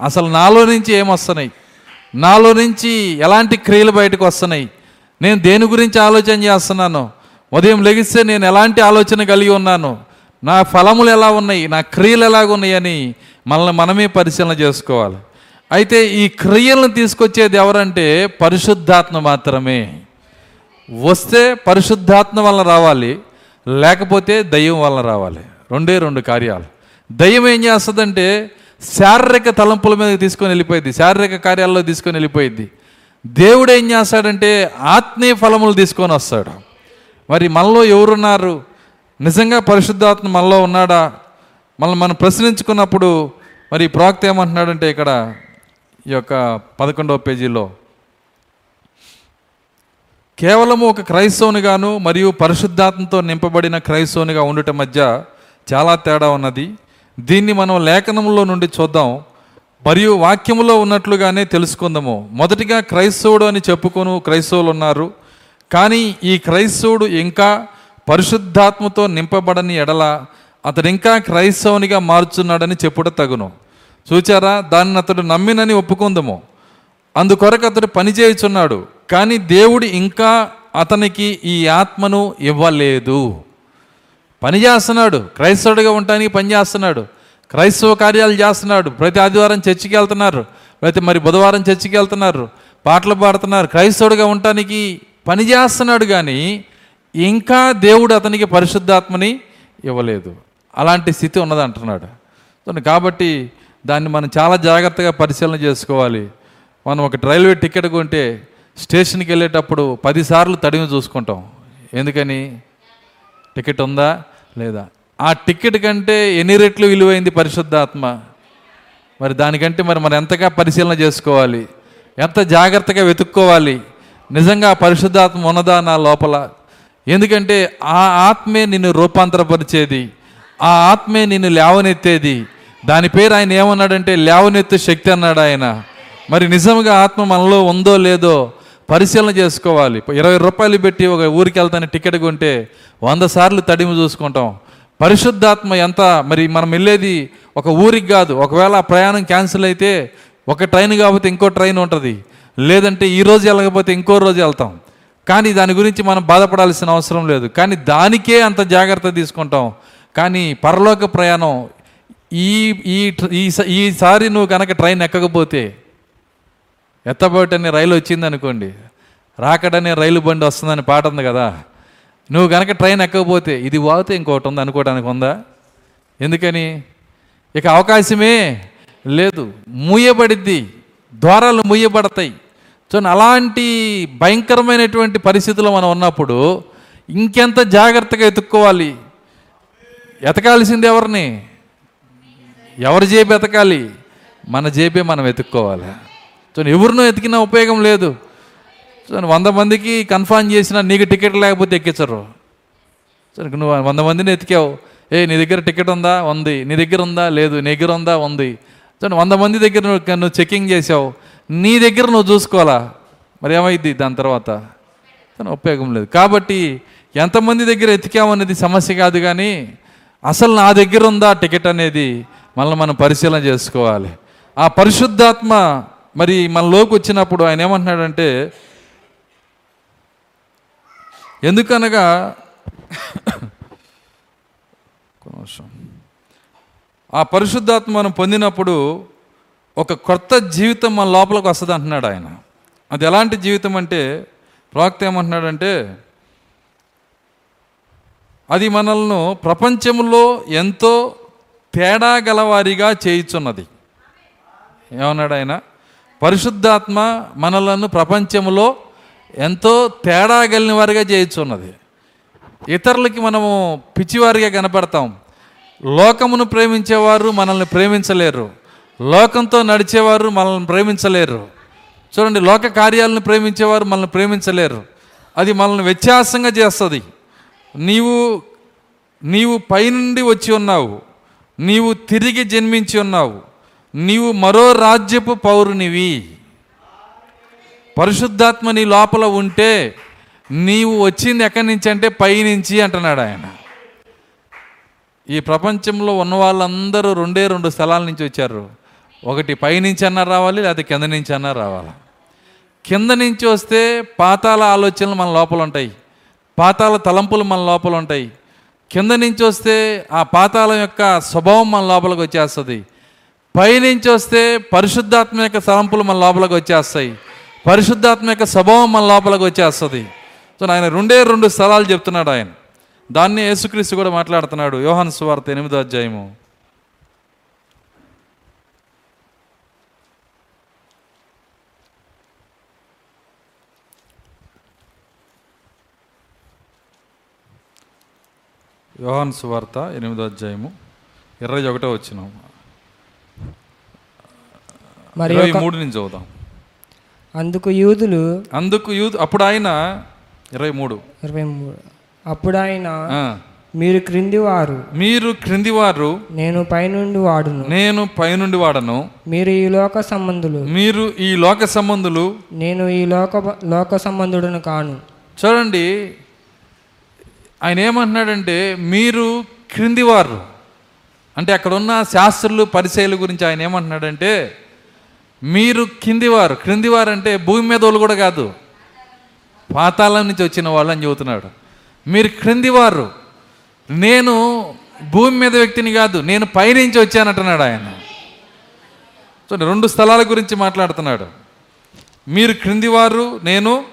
అసలు నాలో నుంచి ఏమొస్తున్నాయి? నాలో నుంచి ఎలాంటి క్రియలు బయటకు వస్తున్నాయి? నేను దేని గురించి ఆలోచన చేస్తున్నాను? ఉదయం లెగిస్తే నేను ఎలాంటి ఆలోచన కలిగి ఉన్నాను? నా ఫలములు ఎలా ఉన్నాయి? నా క్రియలు ఎలాగ ఉన్నాయని మనల్ని మనమే పరిశీలన చేసుకోవాలి. అయితే ఈ క్రియలను తీసుకొచ్చేది ఎవరంటే పరిశుద్ధాత్మ మాత్రమే. వస్తే పరిశుద్ధాత్మ వల్ల రావాలి లేకపోతే దయ్యం వల్ల రావాలి. రెండే రెండు కార్యాలు. దయ్యం ఏం చేస్తుందంటే శారీరక తలంపుల మీద తీసుకొని వెళ్ళిపోయింది శారీరక కార్యాల్లో తీసుకొని వెళ్ళిపోయింది దేవుడు ఏం చేస్తాడంటే ఆత్మీయ ఫలములు తీసుకొని వస్తాడు. మరి మనలో ఎవరున్నారు? నిజంగా పరిశుద్ధాత్మ మనలో ఉన్నాడా? మనల్ని మనం ప్రశ్నించుకున్నప్పుడు మరి ప్రాక్త ఏమంటున్నాడంటే ఇక్కడ ఈ యొక్క పదకొండవ పేజీలో కేవలము ఒక క్రైస్తవునిగాను మరియు పరిశుద్ధాత్మతో నింపబడిన క్రైస్తవునిగా ఉండటం మధ్య చాలా తేడా ఉన్నది. దీన్ని మనం లేఖనంలో నుండి చూద్దాం. మరియు వాక్యములో ఉన్నట్లుగానే తెలుసుకుందాము. మొదటిగా క్రైస్తవుడు అని చెప్పుకొను క్రైస్తవులు ఉన్నారు కానీ ఈ క్రైస్తవుడు ఇంకా పరిశుద్ధాత్మతో నింపబడని ఎడల అతడు ఇంకా క్రైస్తవునిగా మారుచున్నాడని చెప్పుట తగును. చూచారా? దాన్ని అతడు నమ్మినని ఒప్పుకుందాము. అందుకొరకు అతడు పనిచేయుచున్నాడు కానీ దేవుడు ఇంకా అతనికి ఈ ఆత్మను ఇవ్వలేదు. పని చేస్తున్నాడు. క్రైస్తవుడిగా ఉండటానికి పని చేస్తున్నాడు. క్రైస్తవ కార్యాలు చేస్తున్నాడు. ప్రతి ఆదివారం చర్చికి వెళ్తున్నారు. ప్రతి మరి బుధవారం చర్చికి వెళ్తున్నారు. పాటలు పాడుతున్నారు. క్రైస్తవుడిగా ఉండటానికి పని చేస్తున్నాడు కానీ ఇంకా దేవుడు అతనికి పరిశుద్ధాత్మని ఇవ్వలేదు. అలాంటి స్థితి ఉన్నది అంటున్నాడు. కాబట్టి దాన్ని మనం చాలా జాగ్రత్తగా పరిశీలన చేసుకోవాలి. మనం ఒక రైల్వే టికెట్ కొంటే స్టేషన్కి వెళ్ళేటప్పుడు పదిసార్లు తడిమి చూసుకుంటాం. ఎందుకని? టికెట్ ఉందా? లేదా? ఆ టికెట్ కంటే ఎన్ని రెట్లు విలువైంది పరిశుద్ధాత్మ? మరి దానికంటే మరి మనం ఎంతగా పరిశీలన చేసుకోవాలి? ఎంత జాగ్రత్తగా వెతుక్కోవాలి? నిజంగా పరిశుద్ధాత్మ ఉన్నదా నా లోపల? ఎందుకంటే ఆ ఆత్మే నిన్ను రూపాంతరపరిచేది. ఆ ఆత్మే నిన్ను లేవనెత్తేది. దాని పేరు ఆయన ఏమన్నాడంటే లేవనెత్తు శక్తి అన్నాడు ఆయన. మరి నిజంగా ఆత్మ మనలో ఉందో లేదో పరిశీలన చేసుకోవాలి. ఇరవై రూపాయలు పెట్టి ఒక ఊరికి వెళ్తాను టికెట్ కొంటే వంద సార్లు తడిమి చూసుకుంటాం. పరిశుద్ధాత్మ ఎంత? మరి మనం వెళ్ళేది ఒక ఊరికి కాదు. ఒకవేళ ఆ ప్రయాణం క్యాన్సిల్ అయితే ఒక ట్రైన్ కాకపోతే ఇంకో ట్రైన్ ఉంటుంది. లేదంటే ఈ రోజు వెళ్ళకపోతే ఇంకో రోజు వెళ్తాం. కానీ దాని గురించి మనం బాధపడాల్సిన అవసరం లేదు. కానీ దానికే అంత జాగ్రత్త తీసుకుంటాం. కానీ పరలోక ప్రయాణం ఈ ఈ ఈ ఈసారి నువ్వు కనుక ట్రైన్ ఎక్కకపోతే ఎత్తబోటని రైలు వచ్చింది అనుకోండి రాకడనే రైలు బండి వస్తుందని పాట ఉంది కదా నువ్వు కనుక ట్రైన్ ఎక్కకపోతే ఇది వాగితే ఇంకోటి ఉంది అనుకోవడానికి ఉందా? ఎందుకని? ఇక అవకాశమే లేదు మూయబడిద్ది ద్వారాలు మూయబడతాయి. చూడండి అలాంటి భయంకరమైనటువంటి పరిస్థితుల్లో మనం ఉన్నప్పుడు ఇంకెంత జాగ్రత్తగా ఎత్తుక్కోవాలి? ఎతకాల్సింది ఎవరిని? ఎవరి జేబు ఎతకాలి? మన జేబే మనం వెతుక్కోవాలి చూడండి ఎవరినో ఎతికినా ఉపయోగం లేదు. చూడండి వంద మందికి కన్ఫర్మ్ చేసినా నీకు టికెట్ లేకపోతే ఎక్కించరు. సరే నువ్వు వంద మందిని ఎతికావు. ఏ నీ దగ్గర టికెట్ ఉందా? ఉంది. నీ దగ్గర ఉందా? లేదు. నీ దగ్గర ఉందా? ఉంది. చూడండి వంద మంది దగ్గర నువ్వు నువ్వు చెకింగ్ చేసావు. నీ దగ్గర నువ్వు చూసుకోవాలా? మరి ఏమైంది? దాని తర్వాత ఉపయోగం లేదు. కాబట్టి ఎంతమంది దగ్గర ఎతికామనేది సమస్య కాదు కానీ అసలు నా దగ్గర ఉందా టికెట్ అనేది మళ్ళీ మనం పరిశీలన చేసుకోవాలి. ఆ పరిశుద్ధాత్మ మరి మనలోకి వచ్చినప్పుడు ఆయన ఏమంటున్నాడంటే ఎందుకనగా ఆ పరిశుద్ధాత్మ మనం పొందినప్పుడు ఒక కొత్త జీవితం మన లోపలికి వస్తుంది అంటున్నాడు ఆయన. అది ఎలాంటి జీవితం అంటే ప్రవక్త ఏమంటున్నాడంటే అది మనల్ని ప్రపంచంలో ఎంతో తేడా గలవారిగా చేయుచున్నది. ఏమన్నాడు ఆయన? పరిశుద్ధాత్మ మనలను ప్రపంచంలో ఎంతో తేడా కలిగిన వారిగా చేయించున్నది. ఇతరులకి మనము పిచ్చివారిగా కనపడతాం. లోకమును ప్రేమించేవారు మనల్ని ప్రేమించలేరు. లోకంతో నడిచేవారు మనల్ని ప్రేమించలేరు. చూడండి లోక కార్యాలను ప్రేమించేవారు మనల్ని ప్రేమించలేరు. అది మనల్ని వ్యత్యాసంగా చేస్తుంది. నీవు నీవు పైనుండి వచ్చి ఉన్నావు. నీవు తిరిగి జన్మించి ఉన్నావు. నీవు మరో రాజ్యపు పౌరునివి. పరిశుద్ధాత్మ నీ లోపల ఉంటే నీవు వచ్చింది ఎక్కడి నుంచి అంటే పైనుంచి అంటున్నాడు ఆయన. ఈ ప్రపంచంలో ఉన్న వాళ్ళందరూ రెండే రెండు స్థలాల నుంచి వచ్చారు. ఒకటి పైనుంచి అన్నా రావాలి లేకపోతే కింద నుంచి అన్నా రావాలి. కింద నుంచి వస్తే పాతాల ఆలోచనలు మన లోపల ఉంటాయి. పాతాల తలంపులు మన లోపల ఉంటాయి. కింద నుంచి వస్తే ఆ పాతాళం యొక్క స్వభావం మన లోపలికి వచ్చేస్తుంది. పైనుంచి వస్తే పరిశుద్ధాత్మ యొక్క తలంపులు మన లోపలికి వచ్చేస్తాయి. పరిశుద్ధాత్మ యొక్క స్వభావం మన లోపలికి వచ్చేస్తుంది. సో ఆయన రెండే రెండు స్థలాలు చెప్తున్నాడు ఆయన. దాన్ని యేసుక్రీస్తు కూడా మాట్లాడుతున్నాడు. యోహాన్ సువార్త ఎనిమిదో అధ్యాయము. యోహాన్ సువార్త ఎనిమిదో అధ్యాయము. ఇరవై ఒకటో వచ్చినాము మరి మూడు నుంచి చదువుదాం. అందుకు యూదులు అందుకు యూత్ అప్పుడు ఆయన ఇరవై మూడు. ఇరవై మూడు. అప్పుడు ఆయన మీరు క్రింది వారు మీరు క్రింది వారు నేను పైనుండి వాడును. నేను పైనుండి వాడను. మీరు ఈ లోక సంబంధులు. మీరు ఈ లోక సంబంధులు. నేను ఈ లోక లోక సంబంధుడను కాను. చూడండి ఆయన ఏమంటున్నాడంటే మీరు క్రిందివారు. అంటే అక్కడ ఉన్న శాస్త్రులు పరిచయల గురించి ఆయన ఏమంటున్నాడంటే మీరు కిందివారు క్రిందివారు అంటే భూమి మీద వాళ్ళు కూడా కాదు. పాతాళం నుంచి వచ్చిన వాళ్ళు అని చెబుతున్నాడు. మీరు క్రిందివారు నేను భూమి మీద వ్యక్తిని కాదు నేను పైనుంచి వచ్చానంటున్నాడు ఆయన. చూడండి రెండు స్థలాల గురించి మాట్లాడుతున్నాడు. మీరు క్రిందివారు నేను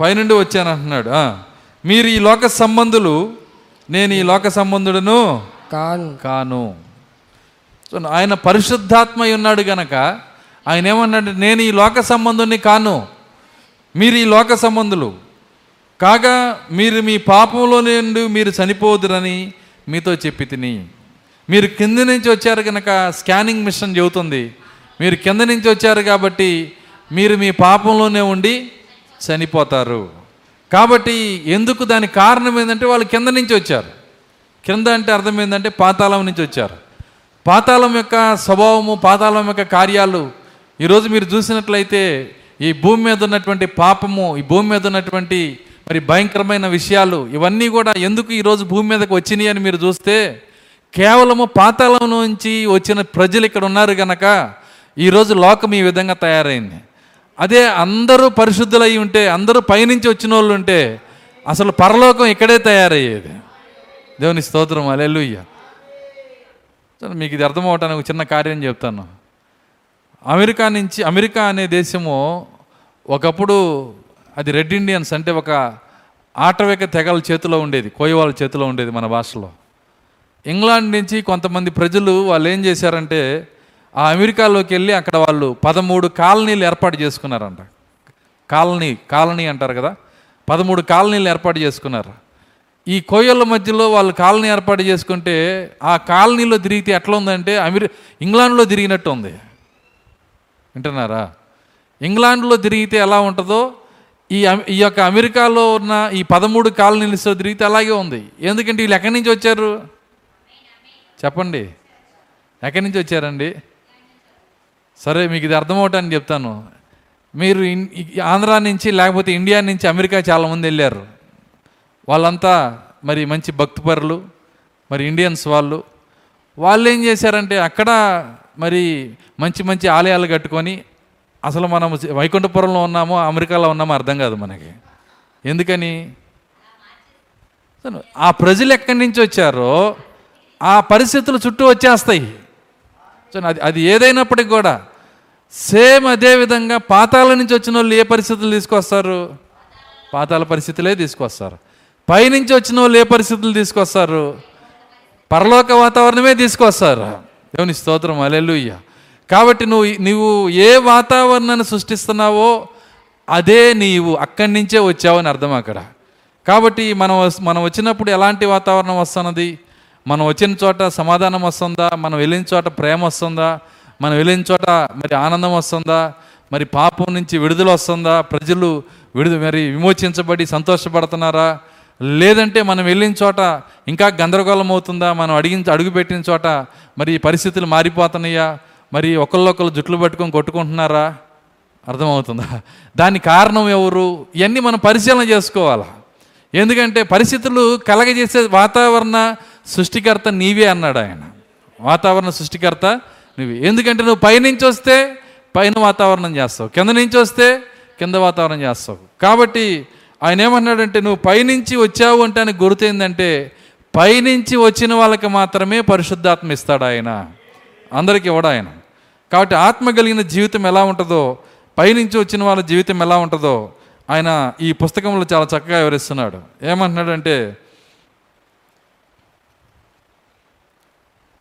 పైనుండి వచ్చాను అంటున్నాడు. ఆ, మీరు ఈ లోక సంబంధులు నేను ఈ లోక సంబంధుడును కాను. కాను. సో ఆయన పరిశుద్ధాత్మ ఉన్నాడు గనక ఆయన ఏమన్నాడు నేను ఈ లోక సంబంధుని కాను. మీరు ఈ లోక సంబంధులు. కాగా మీరు మీ పాపంలో నుండి మీరు చనిపోదురని మీతో చెప్పి తిని. మీరు కింద నుంచి వచ్చారు కనుక స్కానింగ్ మిషన్ చెబుతుంది. మీరు కింద నుంచి వచ్చారు కాబట్టి మీరు మీ పాపంలోనే ఉండి చనిపోతారు. కాబట్టి ఎందుకు దాని కారణం ఏంటంటే వాళ్ళు కింద నుంచి వచ్చారు. కింద అంటే అర్థం ఏంటంటే పాతాళం నుంచి వచ్చారు. పాతాళం యొక్క స్వభావము పాతాళం యొక్క కార్యాలు ఈరోజు మీరు చూసినట్లయితే ఈ భూమి మీద ఉన్నటువంటి పాపము ఈ భూమి మీద ఉన్నటువంటి మరి భయంకరమైన విషయాలు ఇవన్నీ కూడా ఎందుకు ఈరోజు భూమి మీదకి వచ్చినాయి అని మీరు చూస్తే కేవలము పాతాళం నుంచి వచ్చిన ప్రజలు ఇక్కడ ఉన్నారు కనుక ఈరోజు లోకం ఈ విధంగా తయారైంది. అదే అందరూ పరిశుద్ధులై ఉంటే అందరూ పైనుంచి వచ్చిన వాళ్ళు ఉంటే అసలు పరలోకం ఇక్కడే తయారయ్యేది. దేవుని స్తోత్రం అలెలుయ్య సరే, మీకు ఇది అర్థం అవటానికి ఒక చిన్న కార్యం చెప్తాను. అమెరికా నుంచి అమెరికా అనే దేశము ఒకప్పుడు అది రెడ్ ఇండియన్స్ అంటే ఒక ఆటవిక తెగల చేతిలో ఉండేది కోయవాళ్ళ చేతిలో ఉండేది మన భాషలో. ఇంగ్లాండ్ నుంచి కొంతమంది ప్రజలు వాళ్ళు ఏం చేశారంటే ఆ అమెరికాలోకి వెళ్ళి అక్కడ వాళ్ళు పదమూడు కాలనీలు ఏర్పాటు చేసుకున్నారంట. కాలనీ కాలనీ అంటారు కదా పదమూడు కాలనీలు ఏర్పాటు చేసుకున్నారు. ఈ కోయల మధ్యలో వాళ్ళు కాలనీ ఏర్పాటు చేసుకుంటే ఆ కాలనీలో తిరిగితే ఎట్లా ఉందంటే అమెరి ఇంగ్లాండ్లో తిరిగినట్టు ఉంది. వింటున్నారా? ఇంగ్లాండ్లో తిరిగితే ఎలా ఉంటుందో ఈ అమె- ఈ యొక్క అమెరికాలో ఉన్న ఈ పదమూడు కాలనీలతో తిరిగితే అలాగే ఉంది. ఎందుకంటే వీళ్ళు ఎక్కడి నుంచి వచ్చారు? చెప్పండి. ఎక్కడి నుంచి వచ్చారండి? సరే మీకు ఇది అర్థమవటానికి చెప్తాను. మీరు ఆంధ్ర ఆంధ్రా నుంచి లేకపోతే ఇండియా నుంచి అమెరికా చాలామంది వెళ్ళారు. వాళ్ళంతా మరి మంచి భక్తిపరులు మరి ఇండియన్స్ వాళ్ళు. వాళ్ళు ఏం చేశారంటే అక్కడ మరి మంచి మంచి ఆలయాలు కట్టుకొని అసలు మనం వైకుంఠపురంలో ఉన్నామో అమెరికాలో ఉన్నామో అర్థం కాదు మనకి. ఎందుకని? ఆ ప్రజలు ఎక్కడి నుంచి వచ్చారో ఆ పరిస్థితులు చుట్టూ వచ్చేస్తాయి. సో అది అది ఏదైనప్పటికి కూడా సేమ్ అదే విధంగా పాతాల నుంచి వచ్చిన వాళ్ళు ఏ పరిస్థితులు తీసుకొస్తారు? పాతాల పరిస్థితులే తీసుకొస్తారు. పైనుంచి వచ్చిన వాళ్ళు ఏ పరిస్థితులు తీసుకొస్తారు? పరలోక వాతావరణమే తీసుకొస్తారు. దేవుని స్తోత్రం అలెలుయ్య కాబట్టి నువ్వు నువ్వు ఏ వాతావరణాన్ని సృష్టిస్తున్నావో అదే నీవు అక్కడి నుంచే వచ్చావని అర్థం అక్కడ. కాబట్టి మనం మనం వచ్చినప్పుడు ఎలాంటి వాతావరణం వస్తున్నది? మనం వచ్చిన చోట సమాధానం వస్తుందా? మనం వెళ్ళిన చోట ప్రేమ వస్తుందా? మనం వెళ్ళిన చోట మరి ఆనందం వస్తుందా? మరి పాపం నుంచి విడుదల వస్తుందా? ప్రజలు విడుదల మరి విమోచించబడి సంతోషపడుతున్నారా? లేదంటే మనం వెళ్ళిన చోట ఇంకా గందరగోళం అవుతుందా? మనం అడిగి అడుగుపెట్టిన చోట మరి పరిస్థితులు మారిపోతున్నాయా? మరి ఒకళ్ళొకళ్ళు జుట్లు పట్టుకొని కొట్టుకుంటున్నారా? అర్థమవుతుందా? దాని కారణం ఎవరు? ఇవన్నీ మనం పరిశీలన చేసుకోవాలా. ఎందుకంటే పరిస్థితులు కలగజేసే వాతావరణ సృష్టికర్త నీవే అన్నాడు ఆయన. వాతావరణ సృష్టికర్త నువ్వే ఎందుకంటే నువ్వు పైనుంచి వస్తే పైన వాతావరణం చేస్తావు. కింద నుంచి వస్తే కింద వాతావరణం చేస్తావు. కాబట్టి ఆయన ఏమన్నాడంటే నువ్వు పైనుంచి వచ్చావు అంటే ఆయన గుర్తు ఏంటంటే పైనుంచి వచ్చిన వాళ్ళకి మాత్రమే పరిశుద్ధాత్మ ఇస్తాడు ఆయన. అందరికీ ఇవ్వడు ఆయన. కాబట్టి ఆత్మ కలిగిన జీవితం ఎలా ఉంటుందో పైనుంచి వచ్చిన వాళ్ళ జీవితం ఎలా ఉంటుందో ఆయన ఈ పుస్తకంలో చాలా చక్కగా వివరిస్తున్నాడు. ఏమంటున్నాడంటే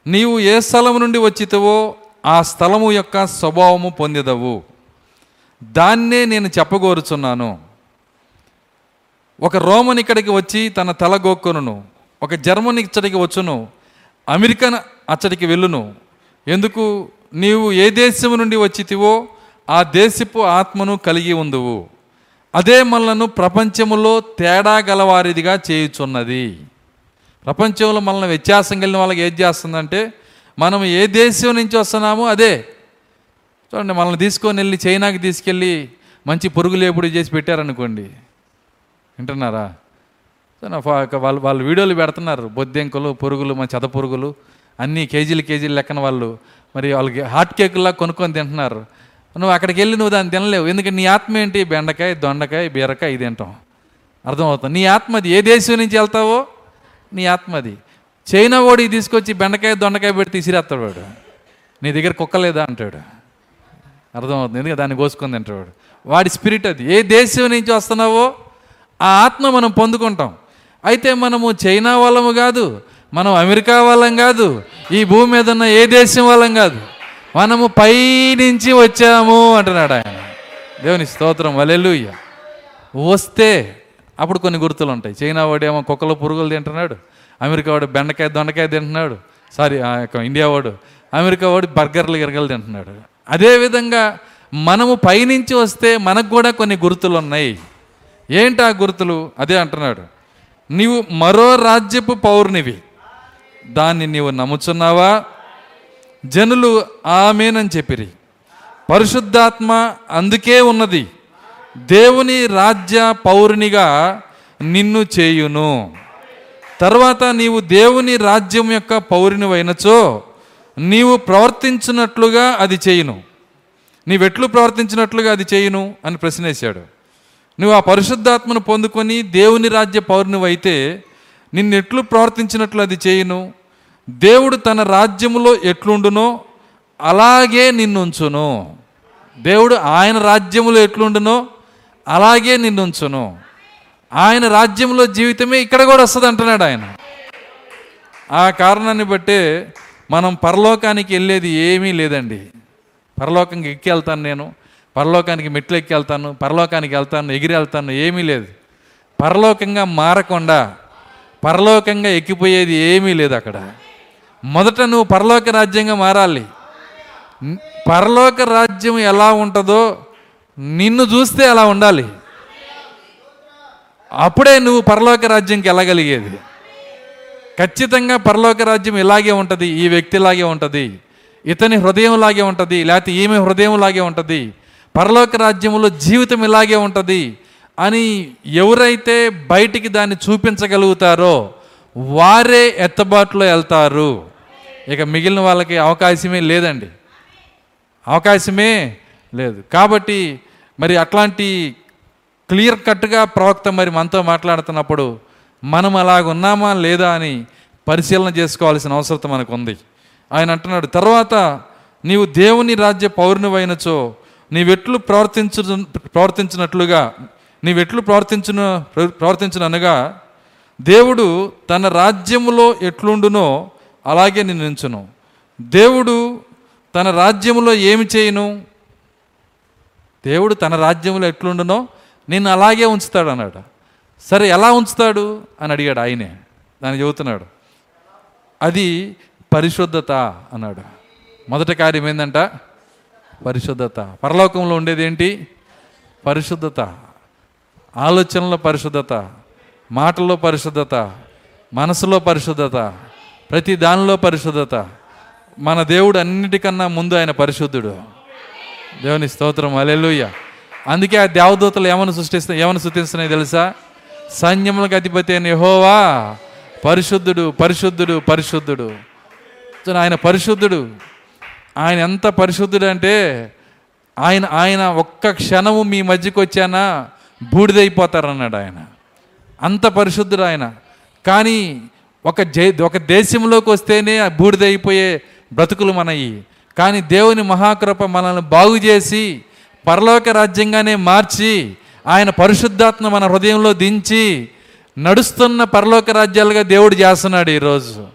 నీవు ఏ స్థలము నుండి వచ్చితవో ఆ స్థలము యొక్క స్వభావము పొందిదవు. దాన్నే నేను చెప్పగోరుచున్నాను. ఒక రోమన్ ఇక్కడికి వచ్చి తన తల గోక్కును ఒక జర్మన్ ఇచ్చడికి వచ్చును. అమెరికన్ అచ్చడికి వెళ్ళును. ఎందుకు? నీవు ఏ దేశము నుండి వచ్చితివో ఆ దేశపు ఆత్మను కలిగి ఉందువు. అదే మనలను ప్రపంచములో తేడా గలవారిదిగా చేయుచున్నది. ప్రపంచంలో మనల్ని వ్యత్యాసం కలిగిన వాళ్ళకి ఏం చేస్తుందంటే మనం ఏ దేశం నుంచి వస్తున్నామో అదే. చూడండి మనల్ని తీసుకొని వెళ్ళి చైనాకి తీసుకెళ్ళి మంచి పొరుగు లేపుడు చేసి పెట్టారనుకోండి. వింటున్నారా? వాళ్ళు వాళ్ళు వీడియోలు పెడుతున్నారు. బొద్దెంకులు పురుగులు మన చెద పురుగులు అన్నీ కేజీలు కేజీలు లెక్కన వాళ్ళు. మరి వాళ్ళకి హాట్ కేకుల్లా కొనుక్కొని తింటున్నారు. నువ్వు అక్కడికి వెళ్ళి నువ్వు దాన్ని తినలేవు. ఎందుకంటే నీ ఆత్మ ఏంటి? బెండకాయ దొండకాయ బీరకాయ ఇది తింటాం. అర్థమవుతుంది? నీ ఆత్మ అది. ఏ దేశం నుంచి వెళ్తావో? నీ ఆత్మ అది. చైనా ఓడి తీసుకొచ్చి బెండకాయ దొండకాయ పెట్టి తీసిరేస్తాడు వాడు. నీ దగ్గర కుక్క లేదా అంటాడు. అర్థమవుతుంది? ఎందుకంటే దాన్ని కోసుకొని తింటాడు వాడి స్పిరిట్ అది. ఏ దేశం నుంచి వస్తున్నావో ఆ ఆత్మ మనం పొందుకుంటాం. అయితే మనము చైనా వాళ్ళము కాదు మనం అమెరికా వాళ్ళం కాదు ఈ భూమి మీద ఉన్న ఏ దేశం వాళ్ళం కాదు. మనము పైనుంచి వచ్చాము అంటున్నాడు ఆయన. దేవుని స్తోత్రం వలెలుయ్య వస్తే అప్పుడు కొన్ని గుర్తులు ఉంటాయి. చైనా వాడేమో కుక్కలు పురుగులు తింటున్నాడు అమెరికా వాడు బెండకాయ దొండకాయ తింటున్నాడు సారీ ఆ యొక్క ఇండియా వాడు అమెరికా వాడు బర్గర్లు గిరగలు తింటున్నాడు. అదేవిధంగా మనము పైనుంచి వస్తే మనకు కూడా కొన్ని గుర్తులు ఉన్నాయి. ఏంటి ఆ గుర్తులు? అదే అంటున్నాడు. నీవు మరో రాజ్యపు పౌర్ణివి దాన్ని నీవు నమ్ముచున్నావా? జనులు ఆమెనని చెప్పిరి. పరిశుద్ధాత్మ అందుకే ఉన్నది. దేవుని రాజ్య పౌరునిగా నిన్ను చేయును. తర్వాత నీవు దేవుని రాజ్యం యొక్క పౌరునివైనచో నీవు ప్రవర్తించినట్లుగా అది చేయును. నీవెట్లు ప్రవర్తించినట్లుగా అది చేయును అని ప్రశ్నేశాడు. నువ్వు ఆ పరిశుద్ధాత్మను పొందుకొని దేవుని రాజ్య పౌరునివైతే నిన్నెట్లు ప్రవర్తించినట్లు అది చేయను. దేవుడు తన రాజ్యములో ఎట్లుండునో అలాగే నిన్నుంచును. దేవుడు ఆయన రాజ్యములో ఎట్లుండునో అలాగే నిన్నుంచును. ఆయన రాజ్యంలో జీవితమే ఇక్కడ కూడా వస్తుంది అంటున్నాడు ఆయన. ఆ కారణాన్ని బట్టే మనం పరలోకానికి వెళ్ళేది ఏమీ లేదండి. పరలోకం ఎక్కి వెళ్తాను నేను. పరలోకానికి మెట్లు ఎక్కి వెళ్తాను పరలోకానికి వెళ్తాను ఎగిరి వెళ్తాను ఏమీ లేదు. పరలోకంగా మారకుండా పరలోకంగా ఎక్కిపోయేది ఏమీ లేదు అక్కడ. మొదట నువ్వు పరలోక రాజ్యంగా మారాలి. పరలోక రాజ్యం ఎలా ఉంటుందో నిన్ను చూస్తే అలా ఉండాలి. అప్పుడే నువ్వు పరలోక రాజ్యంకి వెళ్ళగలిగేది. ఖచ్చితంగా పరలోక రాజ్యం ఇలాగే ఉంటుంది ఈ వ్యక్తిలాగే ఉంటుంది ఇతని హృదయం లాగే ఉంటుంది లేకపోతే ఈమె హృదయం లాగే ఉంటుంది. పరలోక రాజ్యంలో జీవితం ఇలాగే ఉంటుంది అని ఎవరైతే బయటికి దాన్ని చూపించగలుగుతారో వారే ఎత్తబాటులో వెళ్తారు. ఇక మిగిలిన వాళ్ళకి అవకాశమే లేదండి. అవకాశమే లేదు. కాబట్టి మరి అట్లాంటి క్లియర్ కట్గా ప్రవక్త మరి మనతో మాట్లాడుతున్నప్పుడు మనం అలాగ ఉన్నామా లేదా అని పరిశీలన చేసుకోవాల్సిన అవసరం మనకు ఉంది ఆయన అంటున్నాడు తర్వాత నీవు దేవుని రాజ్య పౌరునివైనచో నీవెట్లు ప్రవర్తించు ప్రవర్తించినట్లుగా నీవెట్లు ప్రవర్తించిన ప్రవర్తించుననగా దేవుడు తన రాజ్యములో ఎట్లుండునో అలాగే నిన్ను నించును దేవుడు తన రాజ్యములో ఏమి చేయను? దేవుడు తన రాజ్యంలో ఎట్లుండునో నిన్ను అలాగే ఉంచుతాడు అన్నాడు సరే ఎలా ఉంచుతాడు? అని అడిగాడు ఆయనే. దాన్ని చెబుతున్నాడు అది పరిశుద్ధత అన్నాడు. మొదటి కార్యం ఏంటంటే పరిశుద్ధత. పరలోకంలో ఉండేది ఏంటి? పరిశుద్ధత. ఆలోచనలో పరిశుద్ధత. మాటల్లో పరిశుద్ధత. మనసులో పరిశుద్ధత. ప్రతి దానిలో పరిశుద్ధత. మన దేవుడు అన్నిటికన్నా ముందు ఆయన పరిశుద్ధుడు. దేవుని స్తోత్రం. అలెలుయ్య అందుకే ఆ దేవదూతలు ఏమని సృష్టిస్తా ఏమని సృష్టిస్తున్నాయి తెలుసా? సైన్యములకు అధిపతి అయిన యహోవా పరిశుద్ధుడు పరిశుద్ధుడు పరిశుద్ధుడు. ఆయన పరిశుద్ధుడు. ఆయన ఎంత పరిశుద్ధుడు అంటే ఆయన ఆయన ఒక్క క్షణము మీ మధ్యకి వచ్చానా బూడిదైపోతారన్నాడు ఆయన. అంత పరిశుద్ధుడు ఆయన. కానీ ఒక జై ఒక దేశంలోకి వస్తేనే బూడిదైపోయే బ్రతుకులు మనయి కానీ దేవుని మహాకృప మనల్ని బాగు చేసి పరలోక రాజ్యంగానే మార్చి ఆయన పరిశుద్ధాత్మ మన హృదయంలో దించి నడుస్తున్న పరలోక రాజ్యాలుగా దేవుడు చేస్తున్నాడు ఈరోజు.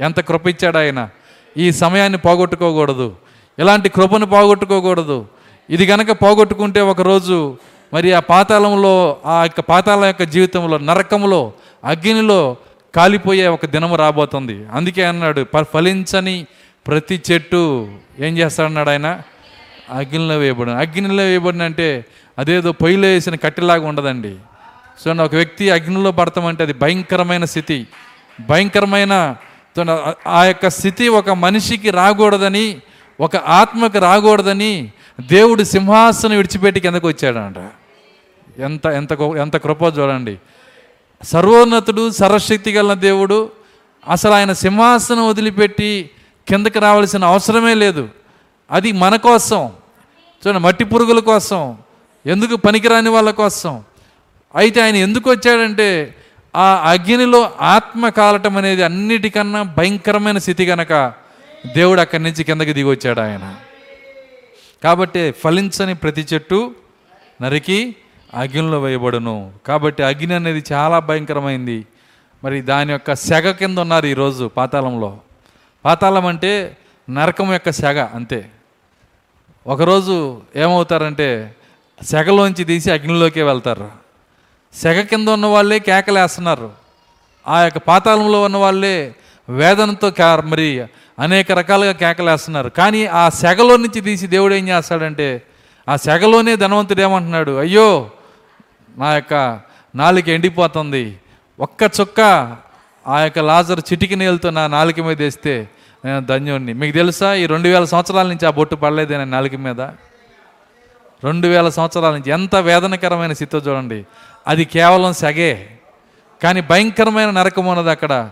ఎంత కృప ఇచ్చాడు ఆయన. ఈ సమయాన్ని పోగొట్టుకోకూడదు. ఇలాంటి కృపను పోగొట్టుకోకూడదు. ఇది గనక పోగొట్టుకుంటే ఒకరోజు మరి ఆ పాతాళంలో ఆ యొక్క పాతాళం యొక్క జీవితంలో నరకంలో అగ్నిలో కాలిపోయే ఒక దినము రాబోతుంది. అందుకే అన్నాడు ఫలించని ప్రతి చెట్టు ఏం చేస్తాడన్నాడు ఆయన? అగ్నిలో వేయబడిన అగ్నిలో వేయబడిన అంటే అదేదో పొయ్యిలో వేసిన కట్టెలాగా ఉండదండి. సో ఒక వ్యక్తి అగ్నిలో పడతామంటే అది భయంకరమైన స్థితి. భయంకరమైన ఆ- ఆ యొక్క స్థితి ఒక మనిషికి రాకూడదని ఒక ఆత్మకి రాకూడదని దేవుడు సింహాసనం విడిచిపెట్టి కిందకు వచ్చాడంట. ఎంత ఎంత ఎంత కృప చూడండి. సర్వోన్నతుడు సర్వశక్తి గల దేవుడు అసలు ఆయన సింహాసనం వదిలిపెట్టి కిందకి రావాల్సిన అవసరమే లేదు. అది మన కోసం. చూడండి మట్టి పురుగుల కోసం. ఎందుకు పనికిరాని వాళ్ళ కోసం. అయితే ఆయన ఎందుకు వచ్చాడంటే ఆ అగ్నిలో ఆత్మ కాలటం అనేది అన్నిటికన్నా భయంకరమైన స్థితి కనుక దేవుడు అక్కడి నుంచి కిందకి దిగొచ్చాడు ఆయన. కాబట్టి ఫలించని ప్రతి చెట్టు నరికి అగ్నిలో వేయబడును. కాబట్టి అగ్ని అనేది చాలా భయంకరమైంది. మరి దాని యొక్క సెగ కింద ఉన్నారు ఈరోజు పాతాళంలో. పాతాళం అంటే నరకం యొక్క సెగ అంతే. ఒకరోజు ఏమవుతారంటే సెగలోంచి తీసి అగ్నిలోకే వెళ్తారు. సెగ కింద ఉన్న వాళ్ళే కేకలేస్తున్నారు. ఆ యొక్క పాతాళంలో ఉన్న వాళ్ళే వేదనతో మరి అనేక రకాలుగా కేకలేస్తున్నారు. కానీ ఆ సెగలో నుంచి తీసి దేవుడు ఏం చేస్తాడంటే ఆ సెగలోనే ధనవంతుడు ఏమంటున్నాడు అయ్యో నా యొక్క నాలుక ఎండిపోతుంది. ఒక్క చుక్క ఆ యొక్క లాజర్ చిటికి నీళ్ళతో నా నాలుక మీద వేస్తే నేను ధన్యుణ్ణి. మీకు తెలుసా ఈ రెండు వేల సంవత్సరాల నుంచి ఆ బొట్టు పడలేదు నేను నాలుక మీద? రెండు వేల సంవత్సరాల నుంచి ఎంత వేదనకరమైన స్థితితో చూడండి. అది కేవలం సెగే. కానీ భయంకరమైన నరకం ఉన్నది అక్కడ.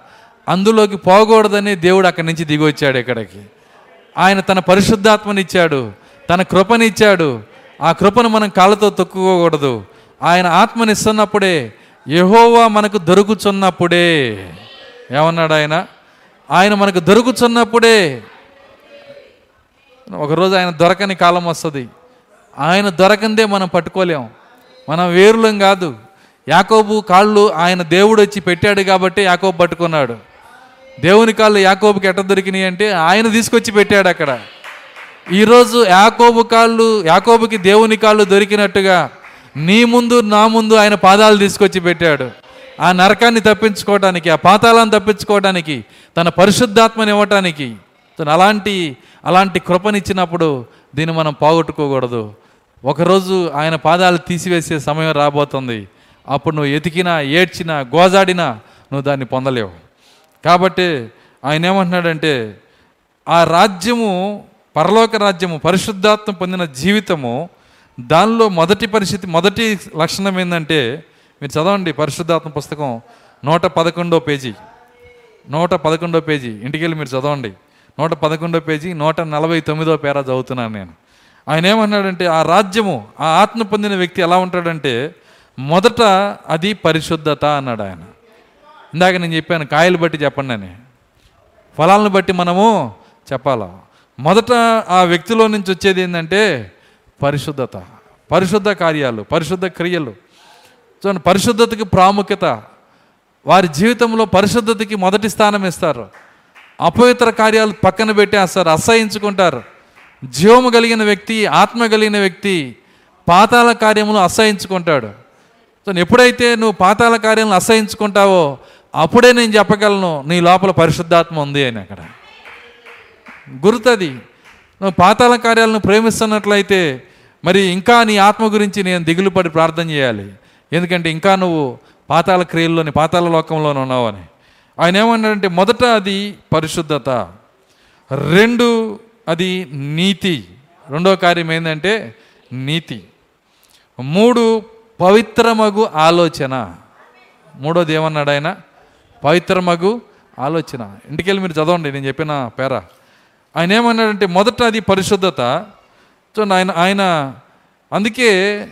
అందులోకి పోకూడదని దేవుడు అక్కడి నుంచి దిగి వచ్చాడు ఇక్కడికి. ఆయన తన పరిశుద్ధాత్మనిచ్చాడు తన కృపనిచ్చాడు ఆ కృపను మనం కాళ్ళతో తొక్కుకోకూడదు. ఆయన ఆత్మనిస్తున్నప్పుడే యహోవా మనకు దొరుకుచున్నప్పుడే. ఏమన్నాడు ఆయన? ఆయన మనకు దొరుకుచున్నప్పుడే. ఒకరోజు ఆయన దొరకని కాలం వస్తుంది. ఆయన దొరకందే మనం పట్టుకోలేం. మనం వేరులం కాదు. యాకోబు కాళ్ళు ఆయన దేవుడు వచ్చి పెట్టాడు కాబట్టి యాకోబు పట్టుకున్నాడు. దేవుని కాళ్ళు యాకోబుకి ఎట్ట దొరికినాయి అంటే ఆయన తీసుకొచ్చి పెట్టాడు అక్కడ. ఈరోజు యాకోబు కాళ్ళు యాకోబుకి దేవుని కాళ్ళు దొరికినట్టుగా నీ ముందు నా ముందు ఆయన పాదాలు తీసుకొచ్చి పెట్టాడు. ఆ నరకాన్ని తప్పించుకోవడానికి ఆ పాతాలను తప్పించుకోవడానికి తన పరిశుద్ధాత్మని ఇవ్వటానికి తను అలాంటి అలాంటి కృపనిచ్చినప్పుడు దీన్ని మనం పోగొట్టుకోకూడదు. ఒకరోజు ఆయన పాదాలు తీసివేసే సమయం రాబోతుంది. అప్పుడు నువ్వు ఎతికినా ఏడ్చినా గోజాడినా నువ్వు దాన్ని పొందలేవు. కాబట్టి ఆయన ఏమంటున్నాడంటే ఆ రాజ్యము పరలోక రాజ్యము పరిశుద్ధాత్మ పొందిన జీవితము దానిలో మొదటి పరిస్థితి మొదటి లక్షణం ఏంటంటే మీరు చదవండి పరిశుద్ధాత్మ పుస్తకం నూట పదకొండో పేజీ. నూట పదకొండో పేజీ. ఇంటికెళ్ళి మీరు చదవండి. నూట పదకొండో పేజీ నూట నలభై తొమ్మిదో పేర చదువుతున్నాను నేను. ఆయన ఏమన్నాడంటే ఆ రాజ్యము ఆ ఆత్మ పొందిన వ్యక్తి ఎలా ఉంటాడంటే మొదట అది పరిశుద్ధత అన్నాడు ఆయన. ఇందాక నేను చెప్పాను కాయలు బట్టి చెప్పండి అని. ఫలాలను బట్టి మనము చెప్పాలా? మొదట ఆ వ్యక్తిలో నుంచి వచ్చేది ఏంటంటే పరిశుద్ధత. పరిశుద్ధ కార్యాలు పరిశుద్ధ క్రియలు. చూడండి పరిశుద్ధతకి ప్రాముఖ్యత. వారి జీవితంలో పరిశుద్ధతకి మొదటి స్థానం ఇస్తారు. అపవిత్ర కార్యాలు పక్కన పెట్టేస్తారు అసహించుకుంటారు. జీవము కలిగిన వ్యక్తి ఆత్మ కలిగిన వ్యక్తి పాతాల కార్యములు అసహించుకుంటాడు. సో ఎప్పుడైతే నువ్వు పాతాల కార్యాలను అసహించుకుంటావో అప్పుడే నేను చెప్పగలను నీ లోపల పరిశుద్ధాత్మ ఉంది అని అక్కడ. గుర్తది. నువ్వు పాతాల కార్యాలను ప్రేమిస్తున్నట్లయితే మరి ఇంకా నీ ఆత్మ గురించి నేను దిగులు పడి ప్రార్థన చేయాలి. ఎందుకంటే ఇంకా నువ్వు పాతాల క్రియల్లోని పాతాల లోకంలోనే ఉన్నావని. ఆయన ఏమన్నాడంటే మొదట అది పరిశుద్ధత. రెండు అది నీతి. రెండో కార్యం ఏంటంటే నీతి. మూడు పవిత్రమగు ఆలోచన. మూడోది ఏమన్నాడు ఆయన? పవిత్రమగు ఆలోచన. ఇంటికెళ్ళి మీరు చదవండి నేను చెప్పిన పేర. ఆయన ఏమన్నాడంటే మొదట అది పరిశుద్ధత. సో ఆయన ఆయన అందుకే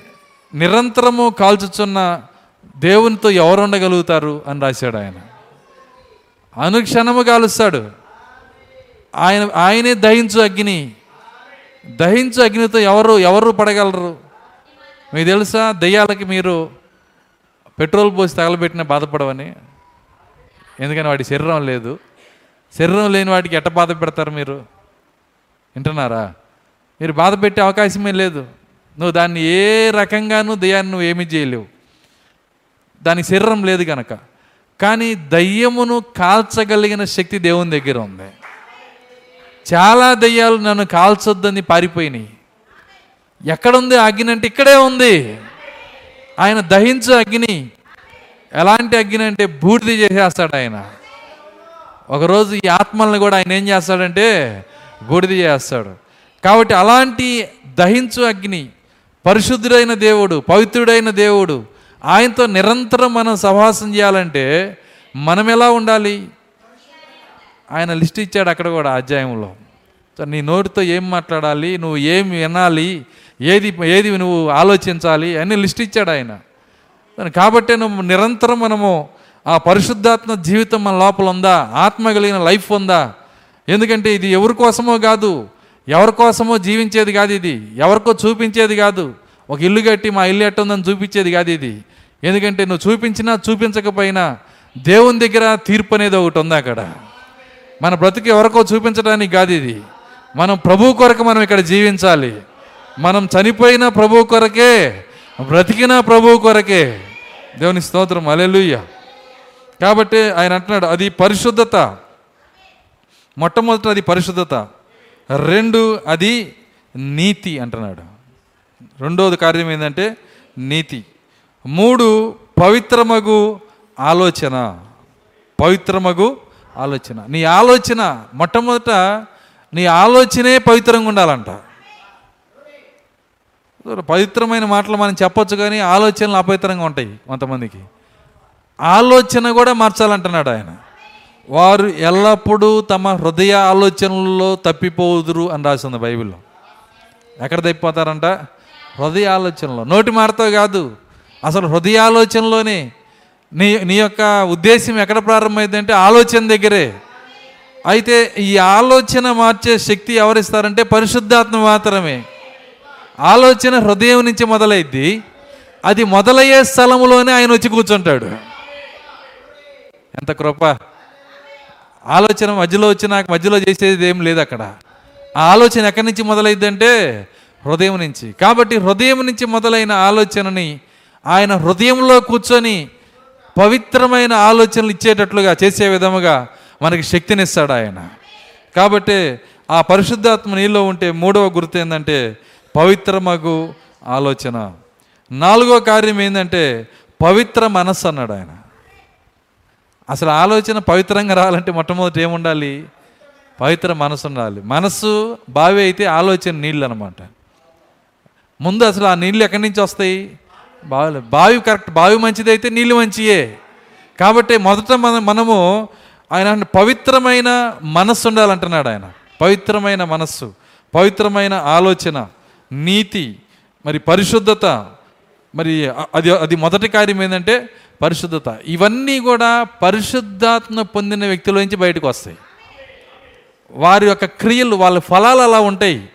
నిరంతరము కాల్చుచున్న దేవునితో ఎవరు ఉండగలుగుతారు అని రాశాడు ఆయన. అనుక్షణము కాలుస్తాడు. ఆయన ఆయనే దహించు అగ్ని. దహించు అగ్నితో ఎవరు ఎవరు పడగలరు? మీకు తెలుసా? దెయ్యాలకి మీరు పెట్రోల్ పోసి తగలబెట్టిన బాధపడవని. ఎందుకని? వాడి శరీరం లేదు. శరీరం లేని వాటికి ఎట్ట బాధ పెడతారు మీరు? వింటున్నారా? మీరు బాధ పెట్టే అవకాశమే లేదు. నువ్వు దాన్ని ఏ రకంగానూ దయ్యాన్ని నువ్వు ఏమీ చేయలేవు. దానికి శరీరం లేదు కనుక కానీ దయ్యమును కాల్చగలిగిన శక్తి దేవుని దగ్గర ఉంది. చాలా దయ్యాలు నన్ను కాల్చొద్దని పారిపోయినాయి. ఎక్కడుంది అగ్ని అంటే ఇక్కడే ఉంది. ఆయన దహించు అగ్ని. ఎలాంటి అగ్ని అంటే బూడిద చేసేస్తాడు ఆయన. ఒకరోజు ఈ ఆత్మల్ని కూడా ఆయన ఏం చేస్తాడంటే బూడిద చేస్తాడు. కాబట్టి అలాంటి దహించు అగ్ని పరిశుద్ధుడైన దేవుడు పవిత్రుడైన దేవుడు ఆయనతో నిరంతరం మనం సహవాసం చేయాలంటే మనం ఎలా ఉండాలి? ఆయన లిస్ట్ ఇచ్చాడు అక్కడ కూడా అధ్యాయంలో. నీ నోటితో ఏం మాట్లాడాలి నువ్వు ఏం వినాలి ఏది ఏది నువ్వు ఆలోచించాలి అని లిస్ట్ ఇచ్చాడు ఆయన. కాబట్టి నువ్వు నిరంతరం మనము ఆ పరిశుద్ధాత్మ జీవితం మన లోపల ఉందా? ఆత్మ కలిగిన లైఫ్ ఉందా? ఎందుకంటే ఇది ఎవరి కోసమో కాదు ఎవరి కోసమో జీవించేది కాదు ఇది ఎవరికో చూపించేది కాదు. ఒక ఇల్లు కట్టి మా ఇల్లు ఎట్టుందని చూపించేది కాదు ఇది. ఎందుకంటే నువ్వు చూపించినా చూపించకపోయినా దేవుని దగ్గర తీర్పు అనేది ఒకటి ఉంది అక్కడ. మన బ్రతుకు ఎవరికో చూపించడానికి కాదు ఇది. మనం ప్రభు కొరకు మనం ఇక్కడ జీవించాలి. మనం చనిపోయిన ప్రభు కొరకే బ్రతికిన ప్రభు కొరకే. దేవుని స్తోత్రం అలెలుయ్య కాబట్టి ఆయన అంటున్నాడు అది పరిశుద్ధత. మొట్టమొదట అది పరిశుద్ధత. రెండు అది నీతి అంటున్నాడు. రెండవది కార్యం ఏంటంటే నీతి. మూడు పవిత్రమగు ఆలోచన. పవిత్రమగు ఆలోచన. నీ ఆలోచన మొట్టమొదట నీ ఆలోచనే పవిత్రంగా ఉండాలంట. పవిత్రమైన మాటలు మనం చెప్పొచ్చు కానీ ఆలోచనలు అపవిత్రంగా ఉంటాయి కొంతమందికి. ఆలోచన కూడా మార్చాలంటున్నాడు ఆయన. వారు ఎల్లప్పుడూ తమ హృదయ ఆలోచనల్లో తప్పిపోదురు అని రాసింది బైబిల్లో. ఎక్కడ తప్పిపోతారంట? హృదయ ఆలోచనలో. నోటి మాటతో కాదు అసలు హృదయ ఆలోచనలోనే నీ నీ యొక్క ఉద్దేశం ఎక్కడ ప్రారంభమైందంటే ఆలోచన దగ్గరే. అయితే ఈ ఆలోచన మార్చే శక్తి ఎవరిస్తారంటే పరిశుద్ధాత్మ మాత్రమే. ఆలోచన హృదయం నుంచి మొదలైద్ది. అది మొదలయ్యే స్థలంలోనే ఆయన వచ్చి కూర్చుంటాడు. ఎంత కృప. ఆలోచన మధ్యలో వచ్చి నాకు మధ్యలో చేసేది ఏం లేదు అక్కడ. ఆ ఆలోచన ఎక్కడి నుంచి మొదలైద్దంటే హృదయం నుంచి. కాబట్టి హృదయం నుంచి మొదలైన ఆలోచనని ఆయన హృదయంలో కూర్చొని పవిత్రమైన ఆలోచనలు ఇచ్చేటట్లుగా చేసే విధముగా మనకి శక్తినిస్తాడు ఆయన. కాబట్టి ఆ పరిశుద్ధాత్మ నీలో ఉంటే మూడవ గుర్తు ఏంటంటే పవిత్రమగు ఆలోచన. నాలుగో కార్యం ఏంటంటే పవిత్ర మనస్సు అన్నాడు ఆయన. అసలు ఆలోచన పవిత్రంగా రావాలంటే మొట్టమొదటి ఏముండాలి? పవిత్ర మనసు ఉండాలి. మనస్సు బావి అయితే ఆలోచన నీళ్ళు అనమాట ముందు అసలు ఆ నీళ్ళు ఎక్కడి నుంచి వస్తాయి? బావి బావి కరెక్ట్ బావి మంచిదైతే నీళ్ళు మంచియే. కాబట్టి మొదట మన మనము ఆయన పవిత్రమైన మనస్సు ఉండాలంటున్నాడు ఆయన. పవిత్రమైన మనస్సు పవిత్రమైన ఆలోచన నీతి మరి పరిశుద్ధత మరి అది అది మొదటి కార్యం ఏంటంటే పరిశుద్ధత. ఇవన్నీ కూడా పరిశుద్ధాత్మ పొందిన వ్యక్తుల నుంచి బయటకు వస్తాయి. వారి యొక్క క్రియలు వాళ్ళ ఫలాలు అలా ఉంటాయి.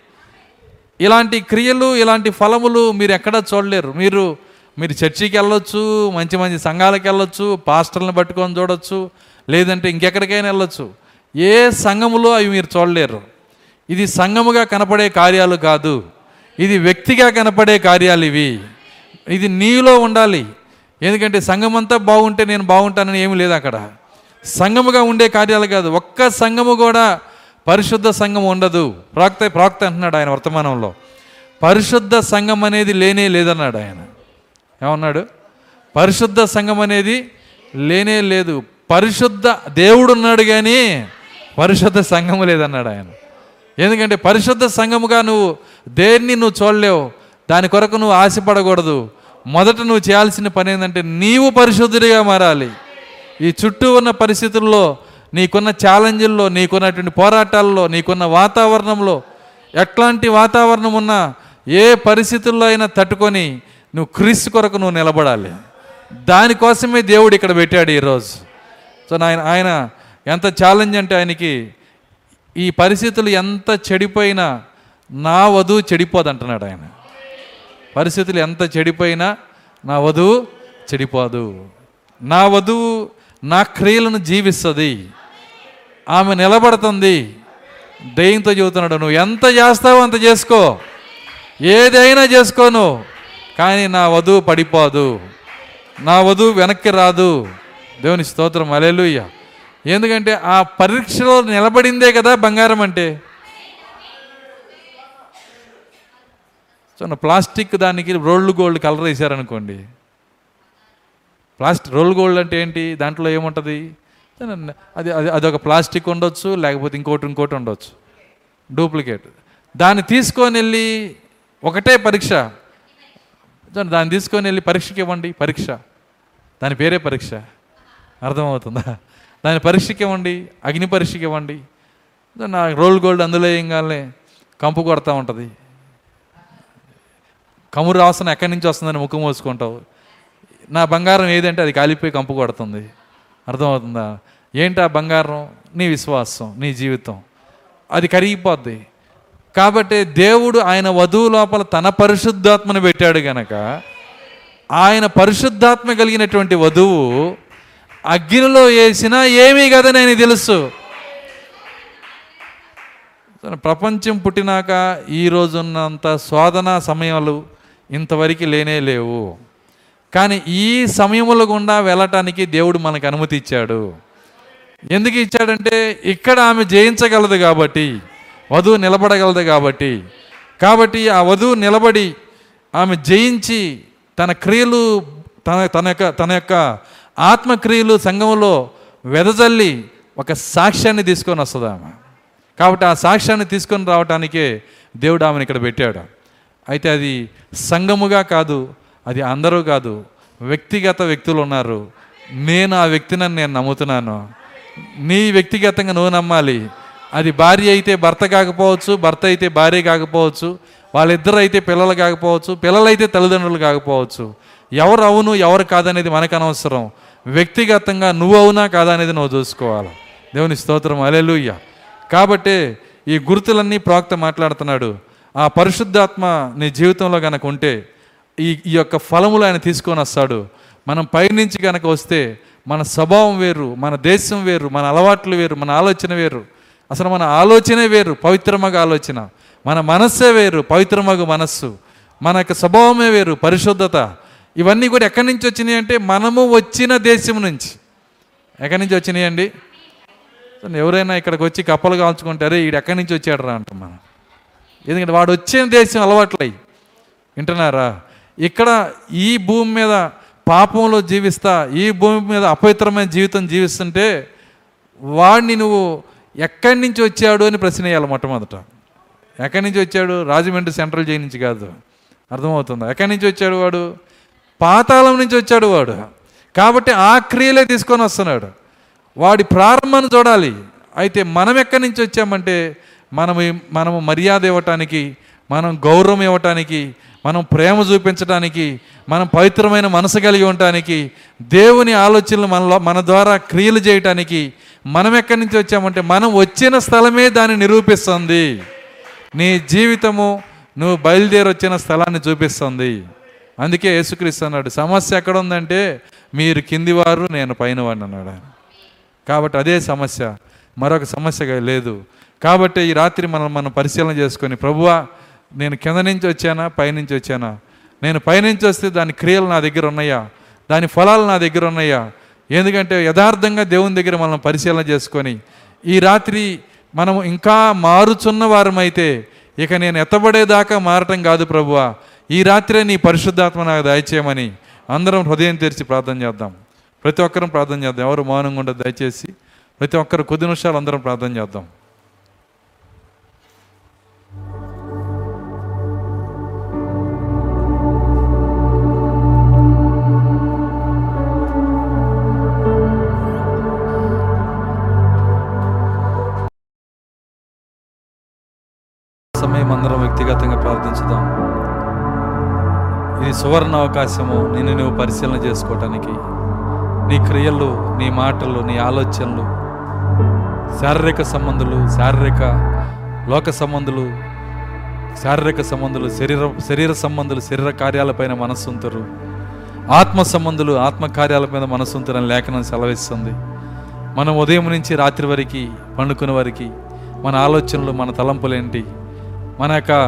ఇలాంటి క్రియలు ఇలాంటి ఫలములు మీరు ఎక్కడా చూడలేరు. మీరు మీరు చర్చికి వెళ్ళొచ్చు మంచి మంచి సంఘాలకు వెళ్ళొచ్చు పాస్టర్లను పట్టుకొని చూడొచ్చు లేదంటే ఇంకెక్కడికైనా వెళ్ళొచ్చు. ఏ సంఘములో అవి మీరు చూడలేరు. ఇది సంఘముగా కనపడే కార్యాలు కాదు. ఇది వ్యక్తిగా కనపడే కార్యాలు ఇవి. ఇది నీలో ఉండాలి. ఎందుకంటే సంఘం అంతా బాగుంటే నేను బాగుంటానని ఏమీ లేదు అక్కడ. సంఘముగా ఉండే కార్యాలు కాదు. ఒక్క సంఘము కూడా పరిశుద్ధ సంఘం ఉండదు. ప్రాక్త ప్రాక్త అంటున్నాడు ఆయన వర్తమానంలో. పరిశుద్ధ సంఘం అనేది లేనే లేదన్నాడు ఆయన. ఏమన్నాడు? పరిశుద్ధ సంఘం అనేది లేనే లేదు. పరిశుద్ధ దేవుడు ఉన్నాడు కానీ పరిశుద్ధ సంఘము లేదన్నాడు ఆయన. ఎందుకంటే పరిశుద్ధ సంఘముగా నువ్వు దేన్ని నువ్వు చూడలేవు. దాని కొరకు నువ్వు ఆశపడకూడదు. మొదట నువ్వు చేయాల్సిన పని ఏంటంటే నీవు పరిశుద్ధుడిగా మారాలి. ఈ చుట్టూ ఉన్న పరిస్థితుల్లో నీకున్న ఛాలెంజ్ల్లో నీకున్నటువంటి పోరాటాల్లో నీకున్న వాతావరణంలో ఎట్లాంటి వాతావరణం ఉన్నా ఏ పరిస్థితుల్లో అయినా తట్టుకొని నువ్వు క్రీస్తు కొరకు నువ్వు నిలబడాలి. దానికోసమే దేవుడు ఇక్కడ పెట్టాడు ఈరోజు. సో ఆయన ఆయన ఎంత ఛాలెంజ్ అంటే ఆయనకి ఈ పరిస్థితులు ఎంత చెడిపోయినా నా వధువు చెడిపోదు అంటున్నాడు ఆయన. పరిస్థితులు ఎంత చెడిపోయినా నా వధువు చెడిపోదు. నా వధువు నా క్రియలను జీవిస్తుంది. ఆమె నిలబడుతుంది. దయ్యంతో చెబుతున్నాడు నువ్వు ఎంత చేస్తావో అంత చేసుకో. ఏదైనా చేసుకో నువ్వు. కానీ నా వధువు పడిపోదు. నా వధువు వెనక్కి రాదు. దేవుని స్తోత్రం. అలెలుయ్య ఎందుకంటే ఆ పరీక్షలో నిలబడిందే కదా బంగారం అంటే? చూడండి ప్లాస్టిక్ దానికి రోళ్ళు గోల్డ్ కలర్ వేసారనుకోండి ప్లాస్టిక్ రోల్ గోల్డ్ అంటే ఏంటి? దాంట్లో ఏముంటుంది? అది అది అదొక ప్లాస్టిక్ ఉండొచ్చు లేకపోతే ఇంకోటి ఇంకోటి ఉండొచ్చు. డూప్లికేట్. దాన్ని తీసుకొని వెళ్ళి ఒకటే పరీక్ష. దాన్ని దాన్ని తీసుకొని వెళ్ళి పరీక్షకి ఇవ్వండి. పరీక్ష. దాని పేరే పరీక్ష. అర్థమవుతుందా? దాని పరీక్షకి ఇవ్వండి అగ్ని పరీక్షకి ఇవ్వండి. నా రోల్ గోల్డ్ అందులో ఏం కంపు కొడతా ఉంటుంది. కమురు వాసన ఎక్కడి నుంచి వస్తుందని ముఖం మోసుకుంటావు. నా బంగారం ఏదంటే అది కాలిపోయి కంపు కొడుతుంది. అర్థమవుతుందా? ఏంటి ఆ బంగారం? నీ విశ్వాసం నీ జీవితం. అది కరిగిపోద్ది. కాబట్టి దేవుడు ఆయన వధువు లోపల తన పరిశుద్ధాత్మను పెట్టాడు గనక ఆయన పరిశుద్ధాత్మ కలిగినటువంటి వధువు అగ్నిలో వేసినా ఏమీ కదా నేను తెలుసు. ప్రపంచం పుట్టినాక ఈ రోజున్నంత శోధన సమయాలు ఇంతవరకు లేనే లేవు. కానీ ఈ సమయముల గుండా వెళ్ళటానికి దేవుడు మనకు అనుమతి ఇచ్చాడు ఎందుకు ఇచ్చాడంటే ఇక్కడ ఆమె జయించగలదు కాబట్టి. వధువు నిలబడగలదు కాబట్టి. కాబట్టి ఆ వధువు నిలబడి ఆమె జయించి తన క్రియలు తన తన యొక్క తన యొక్క ఆత్మక్రియలు సంఘంలో వెదజల్లి ఒక సాక్ష్యాన్ని తీసుకొని వస్తుంది ఆమె. కాబట్టి ఆ సాక్ష్యాన్ని తీసుకొని రావటానికే దేవుడు ఆమెను ఇక్కడ పెట్టాడు. అయితే అది సంఘముగా కాదు అది అందరూ కాదు వ్యక్తిగత వ్యక్తులు ఉన్నారు. నేను ఆ వ్యక్తిని నేను నమ్ముతున్నాను. నీ వ్యక్తిగతంగా నువ్వు నమ్మాలి. అది భార్య అయితే భర్త కాకపోవచ్చు భర్త అయితే భార్య కాకపోవచ్చు వాళ్ళిద్దరు అయితే పిల్లలు కాకపోవచ్చు పిల్లలైతే తల్లిదండ్రులు కాకపోవచ్చు. ఎవరు అవును ఎవరు కాదనేది మనకు అనవసరం. వ్యక్తిగతంగా నువ్వు అవునా కాదా అనేది నువ్వు చూసుకోవాలి. దేవుని స్తోత్రం అలెలుయ్య కాబట్టి ఈ గుర్తులన్నీ ప్రవక్త మాట్లాడుతున్నాడు. ఆ పరిశుద్ధాత్మ నీ జీవితంలో కనుక ఉంటే ఈ ఈ యొక్క ఫలములు ఆయన తీసుకొని వస్తాడు. మనం పైనుంచి గనక వస్తే మన స్వభావం వేరు మన దేశం వేరు మన అలవాట్లు వేరు మన ఆలోచన వేరు. అసలు మన ఆలోచనే వేరు పవిత్రమగ ఆలోచన. మన మనస్సే వేరు పవిత్రమగు మనస్సు. మన యొక్క స్వభావమే వేరు పరిశుద్ధత. ఇవన్నీ కూడా ఎక్కడి నుంచి వచ్చినాయి అంటే మనము వచ్చిన దేశం నుంచి. ఎక్కడి నుంచి వచ్చినాయి అండి? ఎవరైనా ఇక్కడికి వచ్చి కప్పలు కాల్చుకుంటారే ఈడు ఎక్కడి నుంచి వచ్చాడు రా అంటాం మనం. ఎందుకంటే వాడు వచ్చిన దేశం అలవాట్లయి వింటున్నారా? ఇక్కడ ఈ భూమి మీద పాపంలో జీవిస్తా ఈ భూమి మీద అపవిత్రమైన జీవితం జీవిస్తుంటే వాడిని నువ్వు ఎక్కడి నుంచి వచ్చాడు అని ప్రశ్న వేయాలి మొట్టమొదట. ఎక్కడి నుంచి వచ్చాడు? రాజమండ్రి సెంట్రల్ జైలు నుంచి కాదు. అర్థమవుతుందా? ఎక్కడి నుంచి వచ్చాడు వాడు? పాతాళం నుంచి వచ్చాడు వాడు. కాబట్టి ఆ క్రియలే తీసుకొని వస్తున్నాడు. వాడి ప్రారంభాన్ని చూడాలి. అయితే మనం ఎక్కడి నుంచి వచ్చామంటే మనం మనము మర్యాద ఇవ్వటానికి మనం గౌరవం ఇవ్వటానికి మనం ప్రేమ చూపించడానికి మనం పవిత్రమైన మనసు కలిగి ఉండటానికి దేవుని ఆలోచనలు మనలో మన ద్వారా క్రియలు చేయటానికి మనం ఎక్కడి నుంచి వచ్చామంటే మనం వచ్చిన స్థలమే దాన్ని నిరూపిస్తుంది. నీ జీవితము నువ్వు బయలుదేరి వచ్చిన స్థలాన్ని చూపిస్తుంది. అందుకే యేసుక్రీస్తు అన్నాడు సమస్య ఎక్కడ ఉందంటే మీరు కిందివారు నేను పైన వాడిని అన్నాడు. కాబట్టి అదే సమస్య. మరొక సమస్యగా లేదు. కాబట్టి ఈ రాత్రి మనం మనం పరిశీలన చేసుకొని ప్రభువా నేను కింద నుంచి వచ్చానా పైనుంచి వచ్చానా? నేను పైనుంచి వస్తే దాని క్రియలు నా దగ్గర ఉన్నాయా? దాని ఫలాలు నా దగ్గర ఉన్నాయా? ఎందుకంటే యథార్థంగా దేవుని దగ్గర మనం పరిశీలన చేసుకొని ఈ రాత్రి మనం ఇంకా మారుచున్న వారమైతే ఇక నేను ఎత్తబడేదాకా మారటం కాదు ప్రభువా. ఈ రాత్రే నీ పరిశుద్ధాత్మ నాకు దయచేయమని అందరం హృదయం తెరిచి ప్రార్థన చేద్దాం. ప్రతి ఒక్కరం ప్రార్థన చేద్దాం. ఎవరు మౌనంగా ఉండదు దయచేసి ప్రతి ఒక్కరు కొద్ది నిమిషాలు అందరం ప్రార్థన చేద్దాం. మేము అందరం వ్యక్తిగతంగా ప్రార్థించుదాం. ఇది సువర్ణ అవకాశము నిన్ను నువ్వు పరిశీలన చేసుకోవటానికి నీ క్రియలు నీ మాటలు నీ ఆలోచనలు శారీరక సంబంధులు శారీరక లోక సంబంధులు శారీరక సంబంధులు శరీర శరీర సంబంధులు శరీర కార్యాలపైన మనస్సుంతరు. ఆత్మ సంబంధులు ఆత్మ కార్యాల మీద లేఖనం సెలవిస్తుంది. మనం ఉదయం నుంచి రాత్రి వరకు పండుకునే వరకు మన ఆలోచనలు మన తలంపులేంటి? మన యొక్క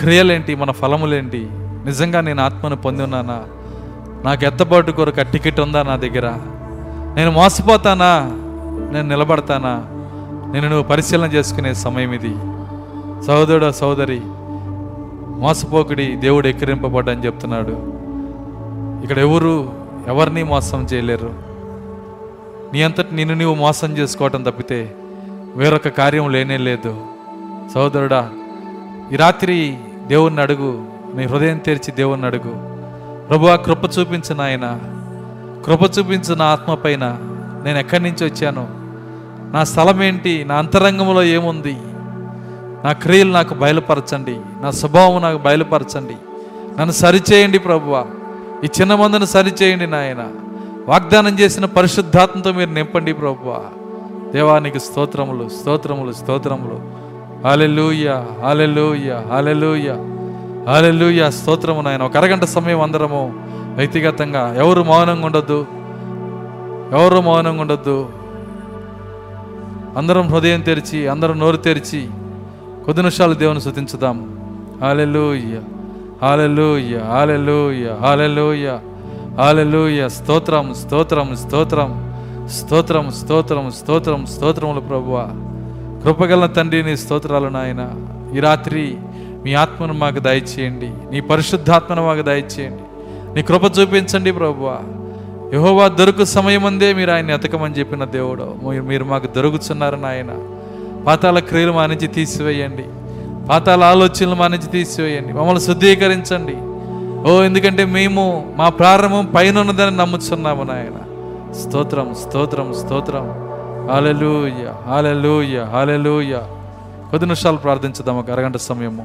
క్రియలేంటి మన ఫలములేంటి? నిజంగా నేను ఆత్మను పొంది ఉన్నానా? నాకు ఎత్తబాటు కొరకు టికెట్ ఉందా నా దగ్గర? నేను మోసపోతానా? నేను నిలబడతానా? నేను నువ్వు పరిశీలన చేసుకునే సమయం ఇది. సహోదరుడు సహోదరి మోసపోకుడి దేవుడు ఎక్కిరింపబడ్డని చెప్తున్నాడు. ఇక్కడ ఎవరు ఎవరిని మోసం చేయలేరు. నీ అంతటి నిన్ను నీవు మోసం చేసుకోవటం తప్పితే వేరొక కార్యం లేనే లేదు. సహోదరుడా ఈ రాత్రి దేవుణ్ణి అడుగు నీ హృదయం తెరిచి దేవుణ్ణి అడుగు. ప్రభు కృప చూపించిన ఆయన కృప చూపించిన నా ఆత్మ పైన. నేను ఎక్కడి నుంచి వచ్చాను? నా స్థలం ఏంటి? నా అంతరంగంలో ఏముంది? నా క్రియలు నాకు బయలుపరచండి. నా స్వభావం నాకు బయలుపరచండి. నన్ను సరిచేయండి ప్రభువ. ఈ చిన్న మందును సరిచేయండి నాయన. వాగ్దానం చేసిన పరిశుద్ధాత్మతో మీరు నింపండి ప్రభువ. దేవానికి స్తోత్రములు స్తోత్రములు స్తోత్రములు. హాలెలూయ హాలెలూయ హాలెలూయ హాలెలూయ స్తోత్రము నాయన. ఒక అరగంట సమయం అందరము వ్యక్తిగతంగా. ఎవరు మౌనంగా ఉండొద్దు? ఎవరు మౌనంగా ఉండొద్దు? అందరం హృదయం తెరిచి అందరం నోరు తెరిచి కొద్ది నిమిషాలు దేవుని శుతించుదాం hallelujah hallelujah hallelujah hallelujah hallelujah స్తోత్రం స్తోత్రం స్తోత్రం స్తోత్రం స్తోత్రం స్తోత్రం స్తోత్రములు ప్రభువా. కృపగల తండ్రి నీ స్తోత్రాలు నాయన. ఈ రాత్రి మీ ఆత్మను మాకు దయచేయండి. నీ పరిశుద్ధాత్మను మాకు దయచేయండి. నీ కృప చూపించండి ప్రభు యహోవా దొరుకు సమయం అందే మీరు ఆయన ఎతకమని చెప్పిన దేవుడు. మీరు- మీరు మాకు దొరుకుతున్నారు నాయన. పాతాల క్రియలు మా నుంచి తీసివేయండి. పాతాల ఆలోచనలు మా నుంచి తీసివేయండి. మమ్మల్ని శుద్ధీకరించండి. ఓ ఎందుకంటే మేము మా ప్రారంభం పైన ఉన్నదని నమ్ముతున్నాము నాయన. స్తోత్రం స్తోత్రం స్తోత్రం. హాలెలూయ హాలెలూయ హాలెలూయ కొద్ది నిమిషాలు ప్రార్థించుదాం. ఒక అరగంట సమయము.